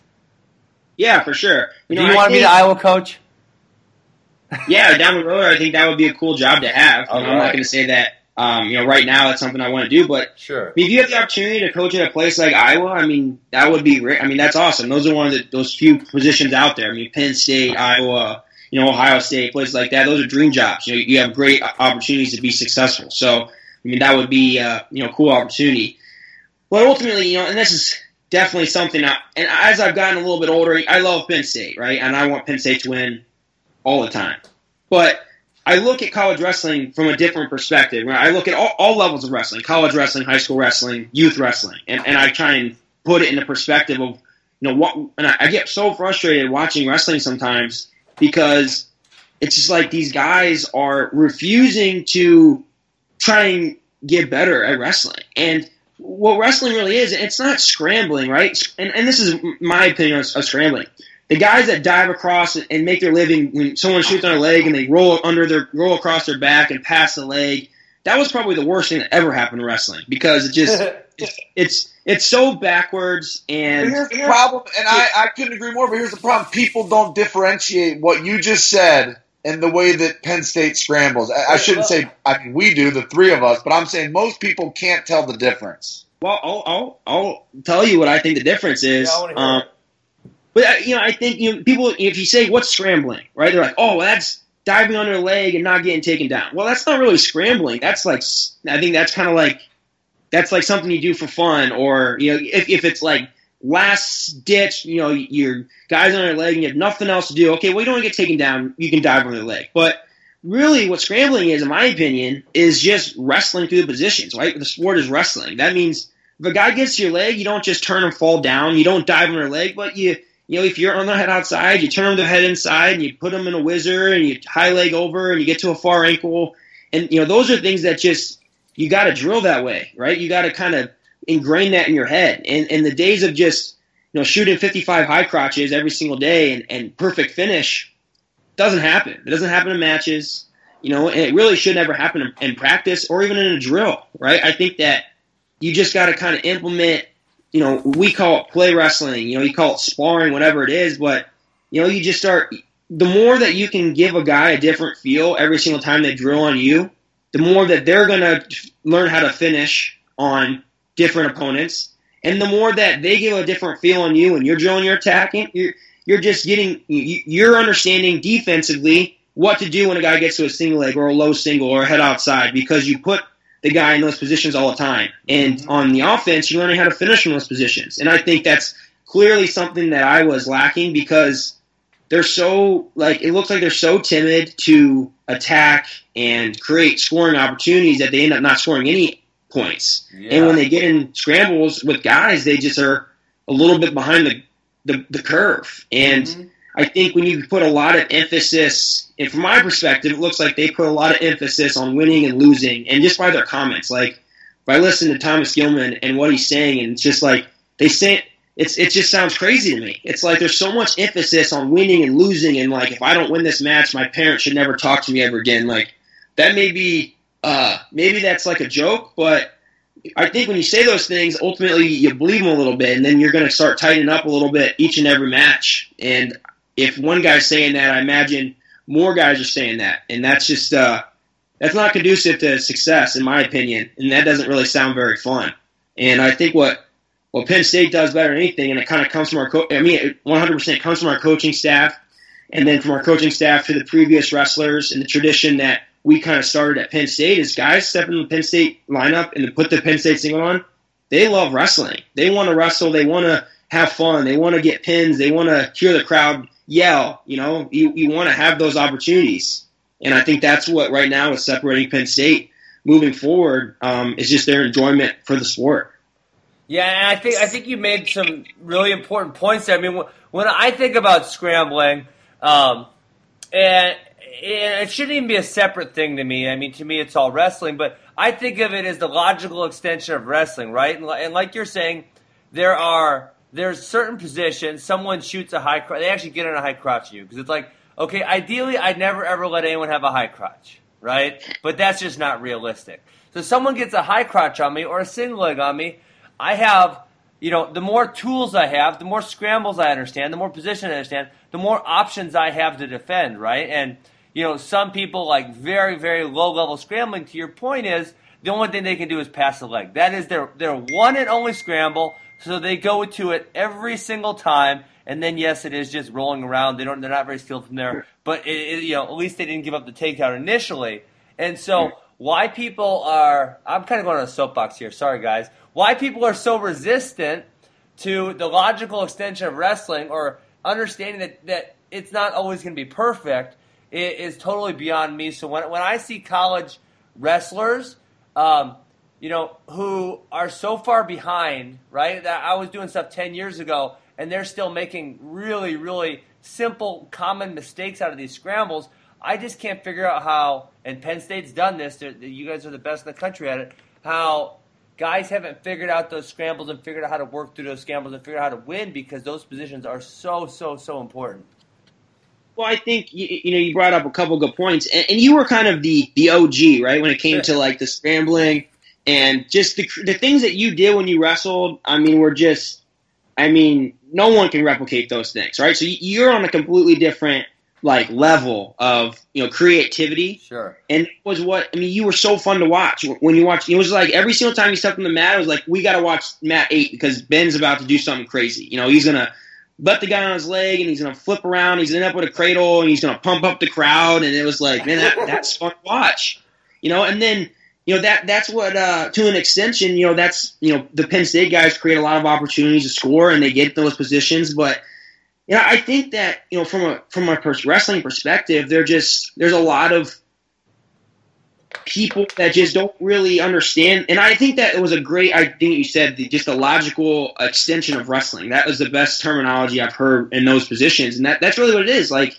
Yeah, for sure. You know, Do you want to be the Iowa coach? yeah, down the road, I think that would be a cool job to have. I'm not going to say that. Um, you know, right now that's something I want to do, but sure. if you have the opportunity to coach at a place like Iowa, I mean, that would be great. I mean, that's awesome. Those are one of the, those few positions out there. I mean, Penn State, Iowa, you know, Ohio State, places like that. Those are dream jobs. You know, you have great opportunities to be successful. So, I mean, that would be, uh, you know, a cool opportunity. But ultimately, you know, and this is definitely something. I, and as I've gotten a little bit older, I love Penn State, right? And I want Penn State to win all the time. But I look at college wrestling from a different perspective. Right? I look at all, all levels of wrestling: college wrestling, high school wrestling, youth wrestling, and, and I try and put it in the perspective of you know what. And I, I get so frustrated watching wrestling sometimes because it's just like these guys are refusing to try and get better at wrestling and what wrestling really is, it's not scrambling, right? And, and this is my opinion of, of scrambling. The guys that dive across and make their living when someone shoots on a leg and they roll under their roll across their back and pass the leg. That was probably the worst thing that ever happened in wrestling because it just it's, it's it's so backwards and here's the problem and I, I couldn't agree more but here's the problem people don't differentiate what you just said and the way that Penn State scrambles. I, I shouldn't say I mean we do the three of us, but I'm saying most people can't tell the difference. Well, I'll I'll, I'll tell you what I think the difference is. Yeah, um, but uh, you know, I think you know, people if you say what's scrambling, right? They're like, oh, well, that's diving under a leg and not getting taken down. Well, that's not really scrambling. That's like I think that's kind of like that's like something you do for fun, or you know, if if it's like last ditch, you know, your guys on their leg and you have nothing else to do. Okay, well, you don't want to get taken down. You can dive on their leg. But really, what scrambling is, in my opinion, is just wrestling through the positions, right? The sport is wrestling. That means if a guy gets to your leg, you don't just turn and fall down. You don't dive on their leg, but you, you know, if you're on the head outside, you turn the head inside and you put them in a whizzer and you high leg over and you get to a far ankle. And, you know, those are things that just, you got to drill that way, right? You got to kind of ingrain that in your head. And, and the days of just, you know, shooting 55 high crotches every single day and, and perfect finish doesn't happen. It doesn't happen in matches, you know, and it really should never happen in, in practice or even in a drill, right? I think that you just got to kind of implement, you know, we call it play wrestling, you know, you call it sparring, whatever it is, but, you know, you just start the more that you can give a guy a different feel every single time they drill on you, the more that they're going to learn how to finish on different opponents. And the more that they give a different feel on you and you're drilling your attacking, you're, you're just getting, you're understanding defensively what to do when a guy gets to a single leg or a low single or a head outside because you put the guy in those positions all the time. And mm-hmm. on the offense, you're learning how to finish in those positions. And I think that's clearly something that I was lacking because they're so like it looks like they're so timid to attack and create scoring opportunities that they end up not scoring any points. Yeah. And when they get in scrambles with guys, they just are a little bit behind the the, the curve. And mm-hmm. I think when you put a lot of emphasis, and from my perspective, it looks like they put a lot of emphasis on winning and losing, and just by their comments, like if I listen to Thomas Gilman and what he's saying, and it's just like they say it's it just sounds crazy to me. It's like there's so much emphasis on winning and losing, and like if I don't win this match, my parents should never talk to me ever again. Like that may be uh, maybe that's like a joke, but I think when you say those things, ultimately you believe them a little bit, and then you're going to start tightening up a little bit each and every match. And if one guy's saying that, I imagine more guys are saying that, and that's just uh, that's not conducive to success, in my opinion, and that doesn't really sound very fun. And I think what what Penn State does better than anything, and it kind of comes from our, co- I mean, 100% comes from our coaching staff, and then from our coaching staff to the previous wrestlers, and the tradition that we kind of started at Penn State is guys step in the Penn State lineup and put the Penn State singlet on. They love wrestling. They want to wrestle. They want to have fun. They want to get pins. They want to hear the crowd yell. You know, you, you want to have those opportunities. And I think that's what right now is separating Penn State moving forward um, is just their enjoyment for the sport. Yeah, and I think I think you made some really important points there. I mean, when I think about scrambling, um, and, and it shouldn't even be a separate thing to me. I mean, to me, it's all wrestling, but I think of it as the logical extension of wrestling, right? And, like you're saying, there are there's certain positions. Someone shoots a high crotch. They actually get in a high crotch you because it's like, okay, ideally, I'd never ever let anyone have a high crotch, right? But that's just not realistic. So someone gets a high crotch on me or a single leg on me. I have, you know, the more tools I have, the more scrambles I understand, the more position I understand, the more options I have to defend, right? And, you know, some people like very, very low level scrambling, to your point, is the only thing they can do is pass the leg. That is their, their one and only scramble. So they go to it every single time. And then, yes, it is just rolling around. They don't, they're not very skilled from there. But, it, it, you know, at least they didn't give up the takedown initially. And so, why people are, I'm kind of going on a soapbox here. Sorry, guys why people are so resistant to the logical extension of wrestling or understanding that, that it's not always going to be perfect is, totally beyond me. So when, when I see college wrestlers, um, you know, who are so far behind, right? That I was doing stuff 10 years ago and they're still making really, really simple, common mistakes out of these scrambles. I just can't figure out how, and Penn State's done this, you guys are the best in the country at it, how guys haven't figured out those scrambles and figured out how to work through those scrambles and figured out how to win because those positions are so so so important. Well, I think you, you know you brought up a couple good points, and, and, you were kind of the the OG, right, when it came to like the scrambling and just the the things that you did when you wrestled. I mean, were just, I mean, no one can replicate those things, right? So you're on a completely different like level of you know creativity. Sure. And it was what I mean. You were so fun to watch when you watched. It was like every single time you stepped on the mat, it was like we got to watch mat eight because Ben's about to do something crazy. You know, he's gonna butt the guy on his leg and he's gonna flip around. He's gonna end up with a cradle and he's gonna pump up the crowd. And it was like, man, that, that's fun to watch. You know, and then you know that that's what uh, to an extension. You know, that's you know the Penn State guys create a lot of opportunities to score and they get those positions, but yeah, I think that you know from a from a wrestling perspective, there just there's a lot of people that just don't really understand. And I think that it was a great. I think you said the, just a logical extension of wrestling. That was the best terminology I've heard in those positions, and that that's really what it is. Like,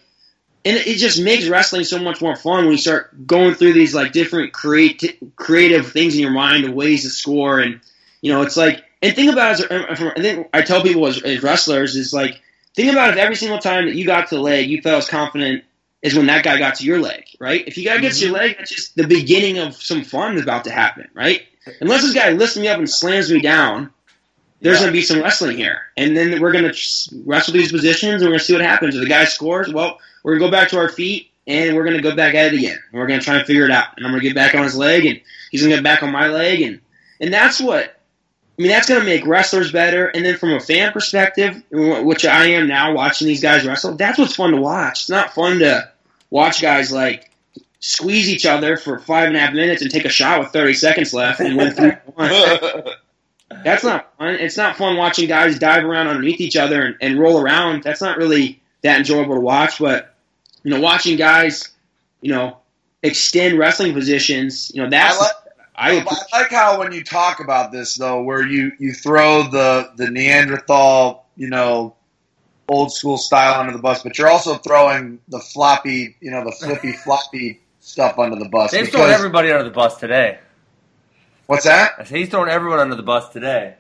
and it, just makes wrestling so much more fun when you start going through these like different creative creative things in your mind of ways to score, and you know, it's like. And think about it, as, I think I tell people as, as wrestlers is like Think about if every single time that you got to the leg, you felt as confident as when that guy got to your leg, right? If you guy gets mm-hmm. to your leg, that's just the beginning of some fun that's about to happen, right? Unless this guy lifts me up and slams me down, there's yeah. going to be some wrestling here. And then we're going to wrestle these positions and we're going to see what happens. If the guy scores, well, we're gonna go back to our feet and we're gonna go back at it again. And we're gonna try and figure it out. And I'm gonna get back on his leg and he's gonna get back on my leg and and that's what I mean, that's going to make wrestlers better. And then from a fan perspective, which I am now watching these guys wrestle, that's what's fun to watch. It's not fun to watch guys like squeeze each other for five and a half minutes and take a shot with 30 seconds left and win three one. That's not fun. It's not fun watching guys dive around underneath each other and, and roll around. That's not really that enjoyable to watch. But you know, watching guys, you know, extend wrestling positions, you know, that's I like- I, I like how when you talk about this though, where you you throw the the Neanderthal, you know, old school style under the bus, but you're also throwing the floppy, you know, the flippy floppy stuff under the bus. They've thrown everybody under the bus today. What's that? He's throwing everyone under the bus today.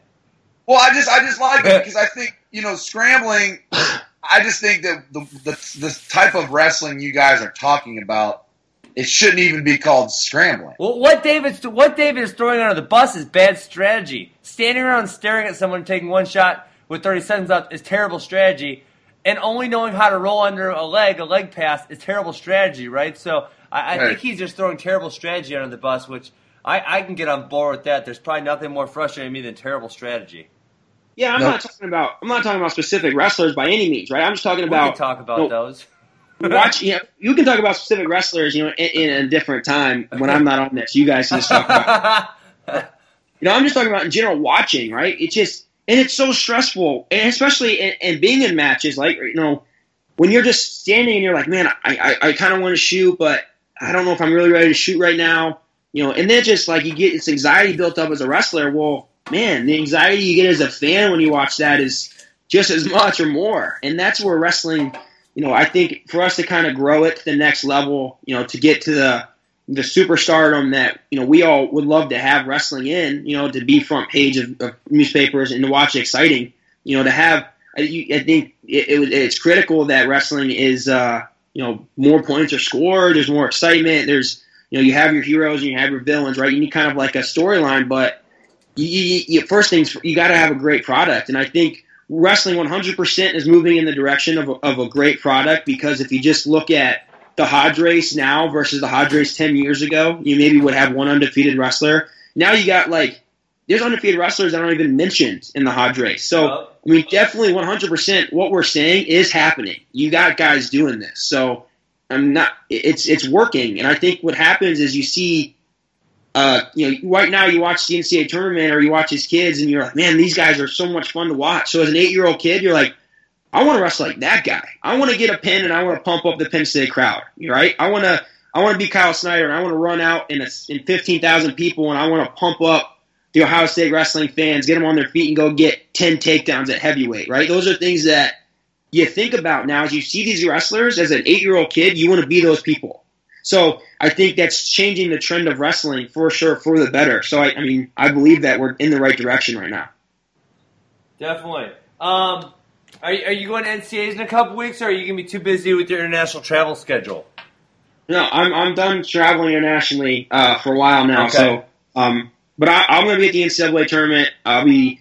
Well, I just I just like it because I think you know scrambling. I just think that the, the the type of wrestling you guys are talking about, it shouldn't even be called scrambling. Well, what David's what David is throwing under the bus is bad strategy. Standing around staring at someone taking one shot with 30 seconds left is terrible strategy, and only knowing how to roll under a leg, a leg pass, is terrible strategy, right? So I, I Right. think he's just throwing terrible strategy under the bus, which I, I can get on board with that. There's probably nothing more frustrating to me than terrible strategy. yeah, I'm No. not talking about I'm not talking about specific wrestlers by any means, right? I'm just talking We about can talk about no, those. Watch. You, know, you can talk about specific wrestlers, you know, in, in a different time when I'm not on this. You guys can just talk about. You know, I'm just talking about in general watching, right? It's just, and it's so stressful, and especially in, in being in matches, like you know, when you're just standing and you're like, man, I, I, I kind of want to shoot, but I don't know if I'm really ready to shoot right now, you know, and then just like you get this anxiety built up as a wrestler. Well, man, the anxiety you get as a fan when you watch that is just as much or more, and that's where wrestling, you know, I think for us to kind of grow it to the next level, you know, to get to the the superstardom that you know we all would love to have wrestling in, you know, to be front page of, of newspapers and to watch exciting, you know, to have. I, I think it, it, it's critical that wrestling is, uh, you know, more points are scored. There's more excitement. There's, you know, you have your heroes and you have your villains, right? You need kind of like a storyline, but you, you, you, first things you got to have a great product, and I think wrestling 100% is moving in the direction of a, of a great product because if you just look at the Hodge race now versus the Hodge race 10 years ago, you maybe would have one undefeated wrestler. Now you got like, there's undefeated wrestlers that aren't even mentioned in the Hodge race. So, Well, I mean, definitely 100% what we're saying is happening. You got guys doing this. So, I'm not, it's, it's working. And I think what happens is you see, uh, you know, right now you watch the NCAA tournament or you watch his kids and you're like, man, these guys are so much fun to watch. So as an eight year old kid, you're like, I want to wrestle like that guy. I want to get a pin and I want to pump up the Penn State crowd. Right? I want to I want to be Kyle Snyder and I want to run out in a, in fifteen thousand people and I want to pump up the Ohio State wrestling fans, get them on their feet and go get ten takedowns at heavyweight. Right? Those are things that you think about now as you see these wrestlers as an eight year old kid. You want to be those people. So I think that's changing the trend of wrestling for sure for the better. So I, I mean I believe that we're in the right direction right now. Definitely. Um, are, you- are you going to NCAAs in a couple weeks, or are you going to be too busy with your international travel schedule? No, I'm I'm done traveling internationally uh, for a while now. Okay. So, um, but I, I'm going to be at the NCAA tournament. I'll be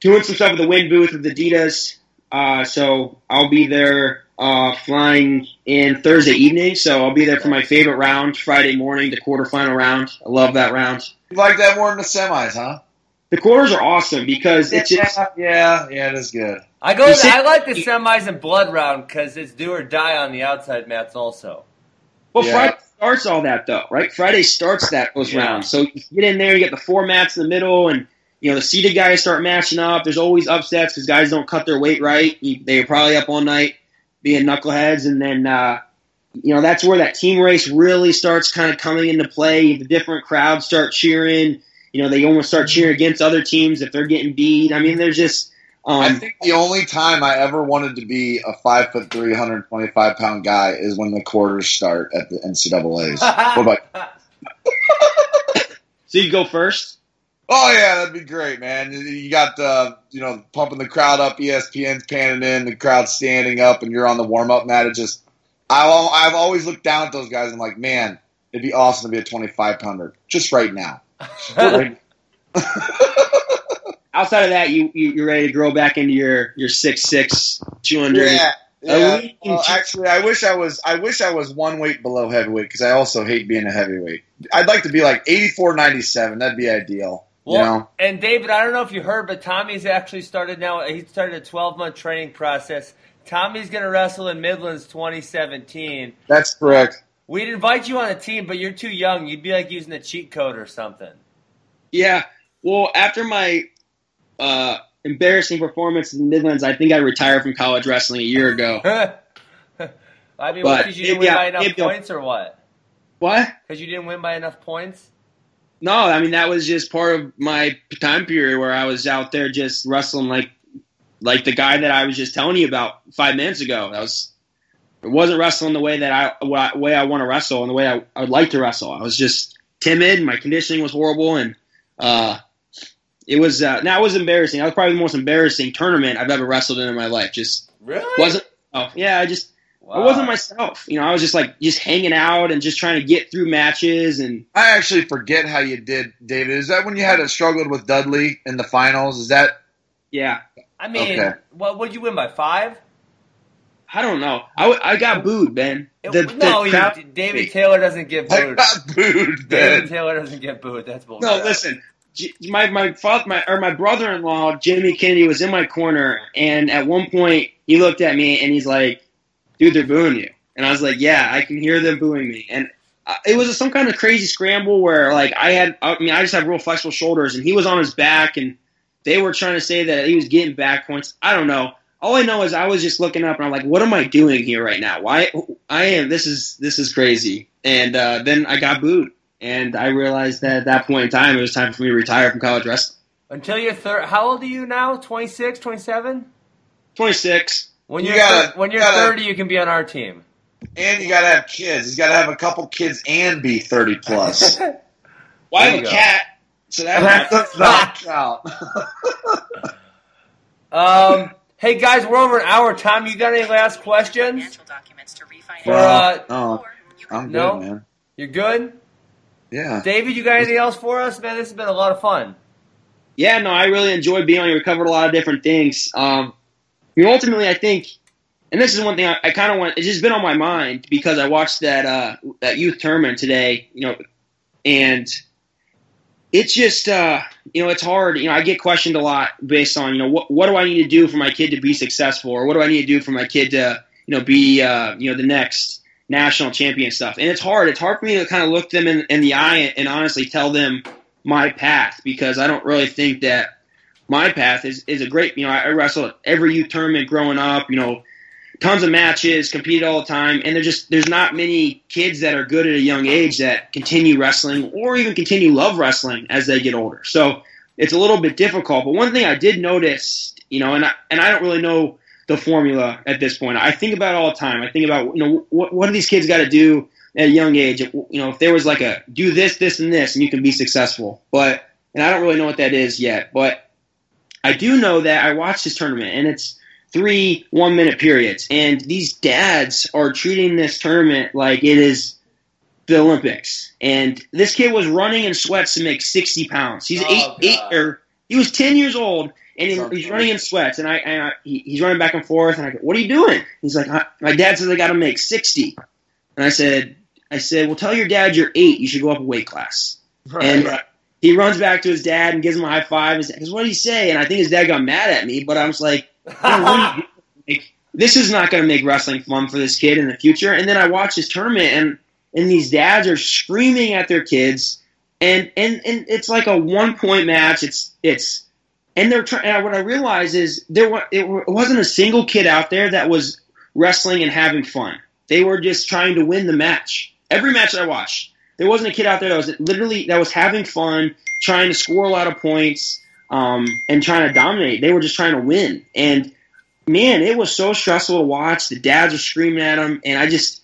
doing some stuff at the Wind booth with Adidas. Uh, so I'll be there uh, flying in Thursday evening. So I'll be there for my favorite round, Friday morning, the quarterfinal round. I love that round. You like that more than the semis, huh? The quarters are awesome because it's just yeah, yeah, yeah, it is good. I go. You To, I like the semis and blood round because it's do or die on the outside mats. Also, Well, Yeah. Friday starts all that though, right? Friday starts that those Yeah. rounds. So you get in there, you get the four mats in the middle, and you know the seated guys start matching up. There's always upsets because guys don't cut their weight right. They're probably up all night being knuckleheads, and then uh, you know that's where that team race really starts kind of coming into play. The different crowds start cheering. You know, they almost start cheering against other teams if they're getting beat. I mean, there's just um, I think the only time I ever wanted to be a five foot three, 125 pound guy is when the quarters start at the NCAA's. what about? so you go first. Oh yeah, that'd be great, man. You got the you know pumping the crowd up, ESPN's panning in, the crowd standing up, and you're on the warm up mat. It just I, I've always looked down at those guys. and I'm like, man, it'd be awesome to be a 25 pounder just right now. Outside of that, you, you you're ready to grow back into your your six six two hundred. yeah, Yeah, well, actually, I wish I was. I wish I was one weight below heavyweight because I also hate being a heavyweight. I'd like to be like 84, 97. That'd be ideal. Well, you know, and David, I don't know if you heard, but Tommy's actually started now. He started a 12 month training process. Tommy's going to wrestle in Midlands 2017. that's correct. We'd invite you on the team, but you're too young. You'd be like using a cheat code or something. Yeah. Well, after my uh, embarrassing performance in Midlands, I think I retired from college wrestling a year ago. I mean, But because you didn't win by enough points or what? What? Because you didn't win by enough points? No, I mean that was just part of my time period where I was out there just wrestling like like the guy that I was just telling you about five minutes ago. That was it wasn't wrestling the way that I way I want to wrestle and the way I, I would like to wrestle. I was just timid. My conditioning was horrible, and uh, it was uh, now it was embarrassing. That was probably the most embarrassing tournament I've ever wrestled in in my life. Just Really? wasn't. Oh yeah, I just I wasn't myself. You know, I was just like just hanging out and just trying to get through matches and I actually forget how you did, David. Is that when you had a struggled with Dudley in the finals? Is that yeah. I mean, Okay. what would you win by five? I don't know. I, I got booed, man. It- The, no, the you, David Taylor doesn't get booed. I booed. got booed? David Taylor doesn't get booed. That's bullshit. no, listen. My my father, my or my brother-in-law Jimmy Kennedy was in my corner, and at one point he looked at me and he's like, "Dude, they're booing you," and I was like, "Yeah, I can hear them booing me." And it was some kind of crazy scramble where like I had, I mean, I just have real flexible shoulders, and he was on his back, and they were trying to say that he was getting back points. I don't know. All I know is I was just looking up and I'm like, what am I doing here right now? Why I am this is this is crazy. And uh, then I got booed, and I realized that at that point in time it was time for me to retire from college wrestling. Until you're third. How old are you now? 26, 27? 26. When You you're gotta- thir- when you're gotta- 30, you can be on our team. And you got to have kids. He's got to have a couple kids and be 30 plus. Well, There I have a go. cat, so that that does not count. Um, hey guys, we're over an hour. Tom, you got any last questions? financial documents to refinance. For, uh, no, or you can I'm good, No? man. You're good? Yeah. David, you got anything else for us? Man, this has been a lot of fun. yeah, no, I really enjoyed being on here. We covered a lot of different things. Um, you know, ultimately, I think, and this is one thing I, I kind of want. It's just been on my mind because I watched that uh, that youth tournament today. You know, and it's just uh, you know it's hard. You know, I get questioned a lot based on you know what what do I need to do for my kid to be successful, or what do I need to do for my kid to you know be uh, you know the next national champion stuff. And it's hard. It's hard for me to kind of look them in, in the eye and honestly tell them my path because I don't really think that my path is, is a great, you know, I, I wrestled every youth tournament growing up, you know, tons of matches, competed all the time. And there's just, there's not many kids that are good at a young age that continue wrestling or even continue love wrestling as they get older. So it's a little bit difficult. But one thing I did notice, you know, and I, and I don't really know the formula at this point. I think about all the time. I think about, you know, what, what do these kids got to do at a young age? You know, if there was like a do this, this, and this, and you can be successful. But, and I don't really know what that is yet. But I do know that I watched this tournament, and it's three one minute periods. And these dads are treating this tournament like it is the Olympics. And this kid was running in sweats to make 60 pounds. He's Oh, eight, eight, or he was 10 years old and he, he's running in sweats, and I, and I he, he's running back and forth, and I go, "What are you doing?" He's like, "I- "My dad says I got to make 60." And I said, "I said, well, tell your dad you're eight. You should go up a weight class." And uh, he runs back to his dad and gives him a high five. And says, "What did he say?" And I think his dad got mad at me, but I was like, "What are you doing? Like, "This is not going to make wrestling fun for this kid in the future." And then I watched this tournament, and and these dads are screaming at their kids, and and and it's like a one point match. It's it's and they're trying. What I realized is there wa- it wasn't a single kid out there that was wrestling and having fun. They were just trying to win the match. Every match I watched, there wasn't a kid out there that was literally that was having fun, trying to score a lot of points, um, and trying to dominate. They were just trying to win. And man, it was so stressful to watch. The dads were screaming at them, and I just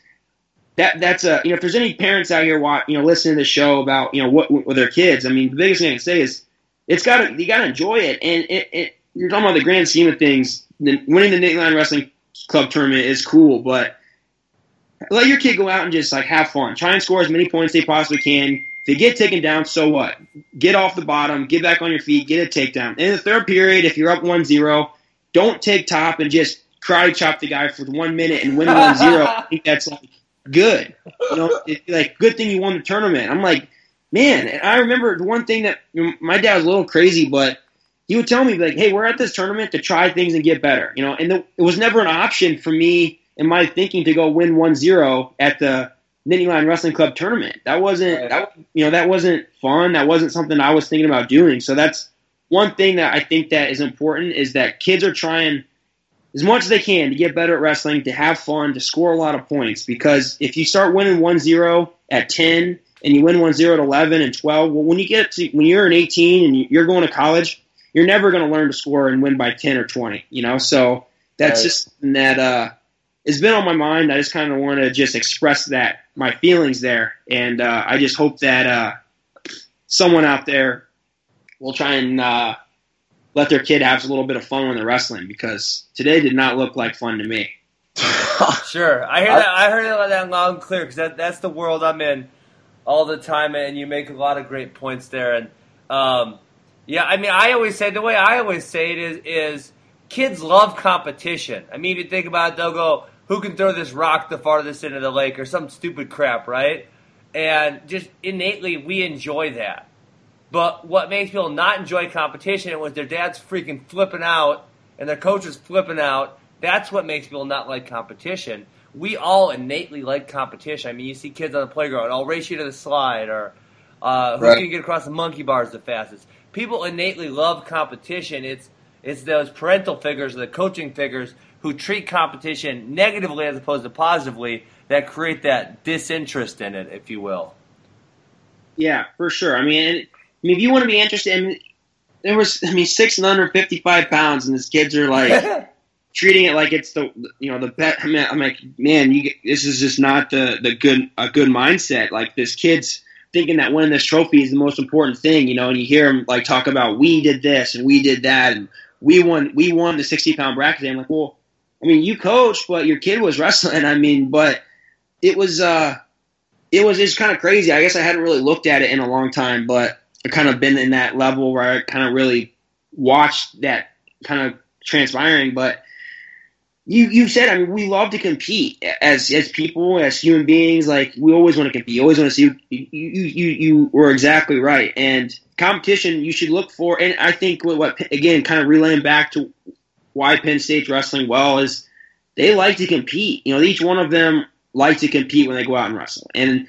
that that's a you know if there's any parents out here watch, you know listening to the show about you know what with their kids. I mean, the biggest thing I can say is it's got to you got to enjoy it. And it, it, you're talking about the grand scheme of things. The, winning the Nittany Lion Wrestling Club tournament is cool, but let your kid go out and just like have fun. Try and score as many points as they possibly can. If they get taken down, so what? Get off the bottom, get back on your feet, get a takedown. In the third period, if you're up 1-0, don't take top and just karate chop the guy for one minute and win one zero, I think that's like good. You know, like good thing you won the tournament. I'm like, man, and I remember the one thing that my dad was a little crazy, but he would tell me like, hey, we're at this tournament to try things and get better. You know, and the, it was never an option for me in my thinking to go win 1-0 at the Nittany Lion Wrestling Club tournament. That wasn't that you know that wasn't fun. That wasn't something I was thinking about doing. So that's one thing that I think that is important is that kids are trying as much as they can to get better at wrestling, to have fun, to score a lot of points. Because if you start winning 1-0 at 10 and you win 1-0 at 11 and 12, well, when you get to when you're an 18 and you're going to college, you're never going to learn to score and win by 10 or 20. You know, so that's Right. just that uh, has been on my mind. I just kind of want to just express that my feelings there, and uh, I just hope that uh, someone out there will try and uh, let their kid have a little bit of fun when they're wrestling because today did not look like fun to me. Sure, I hear that. I heard that loud and clear because that, that's the world I'm in all the time, and you make a lot of great points there. And um, yeah, I mean, I always say the way I always say it is is kids love competition. I mean, if you think about it, they'll go, "Who can throw this rock the farthest into the lake?" or some stupid crap, right? And just innately, we enjoy that. But what makes people not enjoy competition was their dad's freaking flipping out and their coach is flipping out. That's what makes people not like competition. We all innately like competition. I mean, you see kids on the playground, I'll race you to the slide, or uh, who Right. can get across the monkey bars the fastest. People innately love competition. It's it's those parental figures, the coaching figures, who treat competition negatively as opposed to positively that create that disinterest in it, if you will. Yeah, for sure. I mean, I mean, if you want to be interested, I mean, there was, I mean, six and under fifty five pounds, and these kids are like treating it like it's the, you know, the bet. I mean, I'm like, man, you, this is just not the the good a good mindset. Like this kid's thinking that winning this trophy is the most important thing, you know, and you hear him like talk about we did this and we did that and we won we won the sixty pound bracket. And I'm like, well, I mean, you coached, but your kid was wrestling. I mean, but it was uh it was it's kind of crazy. I guess I hadn't really looked at it in a long time, but I kind of been in that level where I kind of really watched that kind of transpiring. But you you said I mean we love to compete as as people as human beings. Like we always want to compete. You always want to see. You you you you were exactly right. And competition you should look for. And I think what, what again kind of relaying back to why Penn State's wrestling well is they like to compete. You know, each one of them like to compete when they go out and wrestle. And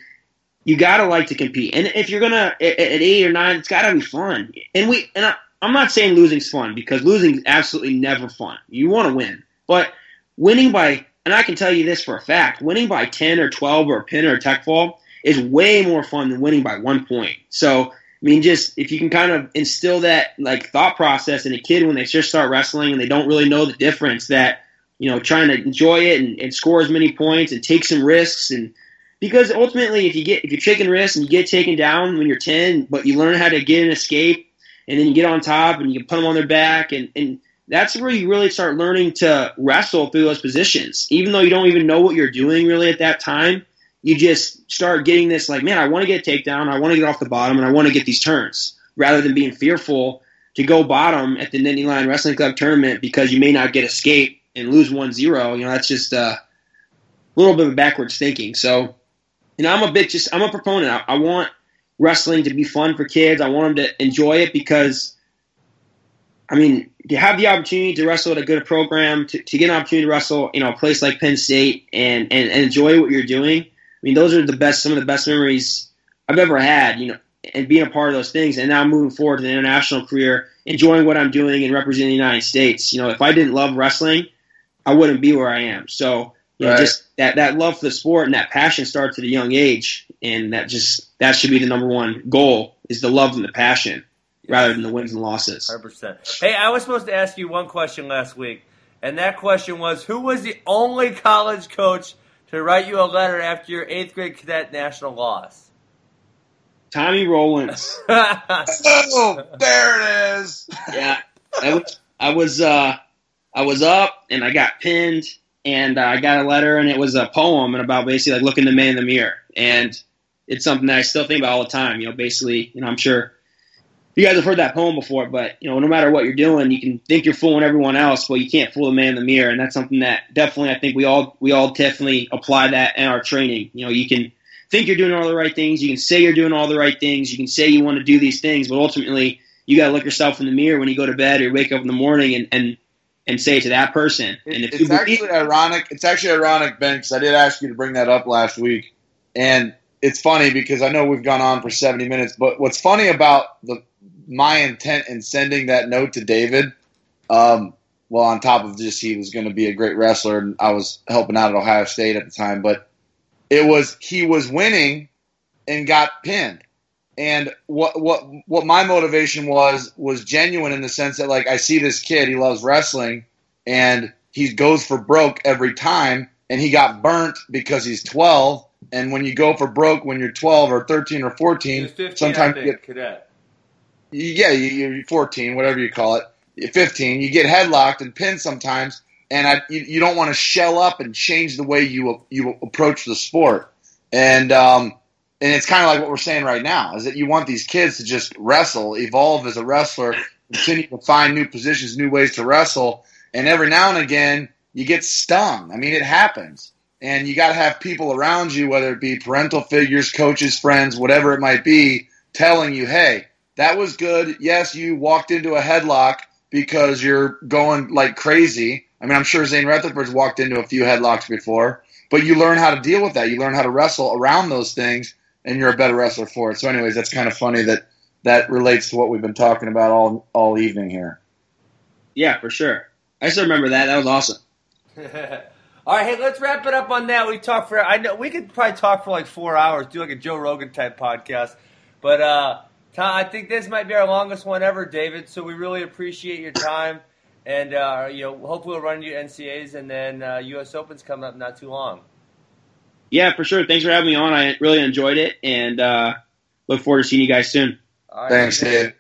you gotta like to compete. And if you're gonna at, at eight or nine, it's gotta be fun. And we and I, I'm not saying losing's fun because losing's absolutely never fun. You want to win, but winning by and I can tell you this for a fact: winning by ten or twelve or a pin or a tech fall is way more fun than winning by one point. So I mean, just if you can kind of instill that like thought process in a kid when they just start wrestling and they don't really know the difference, that you know, trying to enjoy it and, and score as many points and take some risks and because ultimately if you get if you're taking risks and you get taken down when you're 10 but you learn how to get an escape and then you get on top and you can put them on their back and, and that's where you really start learning to wrestle through those positions even though you don't even know what you're doing really at that time you just start getting this like man i want to get a takedown i want to get off the bottom and i want to get these turns rather than being fearful to go bottom at the Nittany Lion Wrestling Club tournament because you may not get escape and lose 1-0 you know that's just uh, a little bit of backwards thinking so you know, I'm a bit just I'm a proponent. I, I want wrestling to be fun for kids. I want them to enjoy it because, I mean, to have the opportunity to wrestle at a good program, to, to get an opportunity to wrestle, you know, a place like Penn State and, and, and enjoy what you're doing. I mean, those are the best, some of the best memories I've ever had. You know, and being a part of those things. And now moving forward to the international career, enjoying what I'm doing and representing the United States. You know, if I didn't love wrestling, I wouldn't be where I am. So you know, just that that love for the sport and that passion starts at a young age, and that just that should be the number one goal is the love and the passion rather than the wins and losses. Hundred percent. Hey, I was supposed to ask you one question last week, and that question was, who was the only college coach to write you a letter after your eighth grade cadet national loss? Tommy Rowlands. Oh, there it is. yeah, I was I was uh, I was up and I got pinned and uh, I got a letter and it was a poem and about basically like looking the man in the mirror and it's something that I still think about all the time. You know, basically, you know, I'm sure you guys have heard that poem before, but you know, no matter what you're doing, you can think you're fooling everyone else, but you can't fool the man in the mirror, and that's something that definitely I think we all we all definitely apply that in our training. You know, you can think you're doing all the right things, you can say you're doing all the right things, you can say you want to do these things, but ultimately you got to look yourself in the mirror when you go to bed or wake up in the morning and and and say it to that person. And if it's you actually ironic. It's actually ironic, Ben, because I did ask you to bring that up last week, and it's funny because I know we've gone on for seventy minutes, but what's funny about the my intent in sending that note to David, um, well, on top of just he was going to be a great wrestler, and I was helping out at Ohio State at the time, but it was he was winning and got pinned. And what what what my motivation was was genuine in the sense that like I see this kid, he loves wrestling, and he goes for broke every time, and he got burnt because he's twelve. And when you go for broke when you're twelve or thirteen or fourteen, 15, sometimes I you think, get cadet. Yeah, you- you're 14, whatever you call it, You're 15, you get headlocked and pinned sometimes, and I, you, you don't want to shell up and change the way you you approach the sport. And um, and it's kind of like what we're saying right now is that you want these kids to just wrestle, evolve as a wrestler, continue to find new positions, new ways to wrestle, and every now and again you get stung. I mean, it happens. And you got to have people around you, whether it be parental figures, coaches, friends, whatever it might be, telling you, hey, that was good. Yes, you walked into a headlock because you're going like crazy. I mean, I'm sure Zain Retherford's walked into a few headlocks before, but you learn how to deal with that. You learn how to wrestle around those things, and you're a better wrestler for it. So, anyways, that's kind of funny that that relates to what we've been talking about all all evening here. yeah, for sure. I still remember that. That was awesome. All right, hey, let's wrap it up on that. We talked for I know we could probably talk for like four hours, do like a Joe Rogan type podcast. But uh, Tom, I think this might be our longest one ever, David. So we really appreciate your time, and uh, you know, hopefully we'll run you NCAAs, and then uh, U.S. Open's coming up not too long. Yeah, for sure. Thanks for having me on. I really enjoyed it, and uh, look forward to seeing you guys soon. All right, Thanks, David. Dave.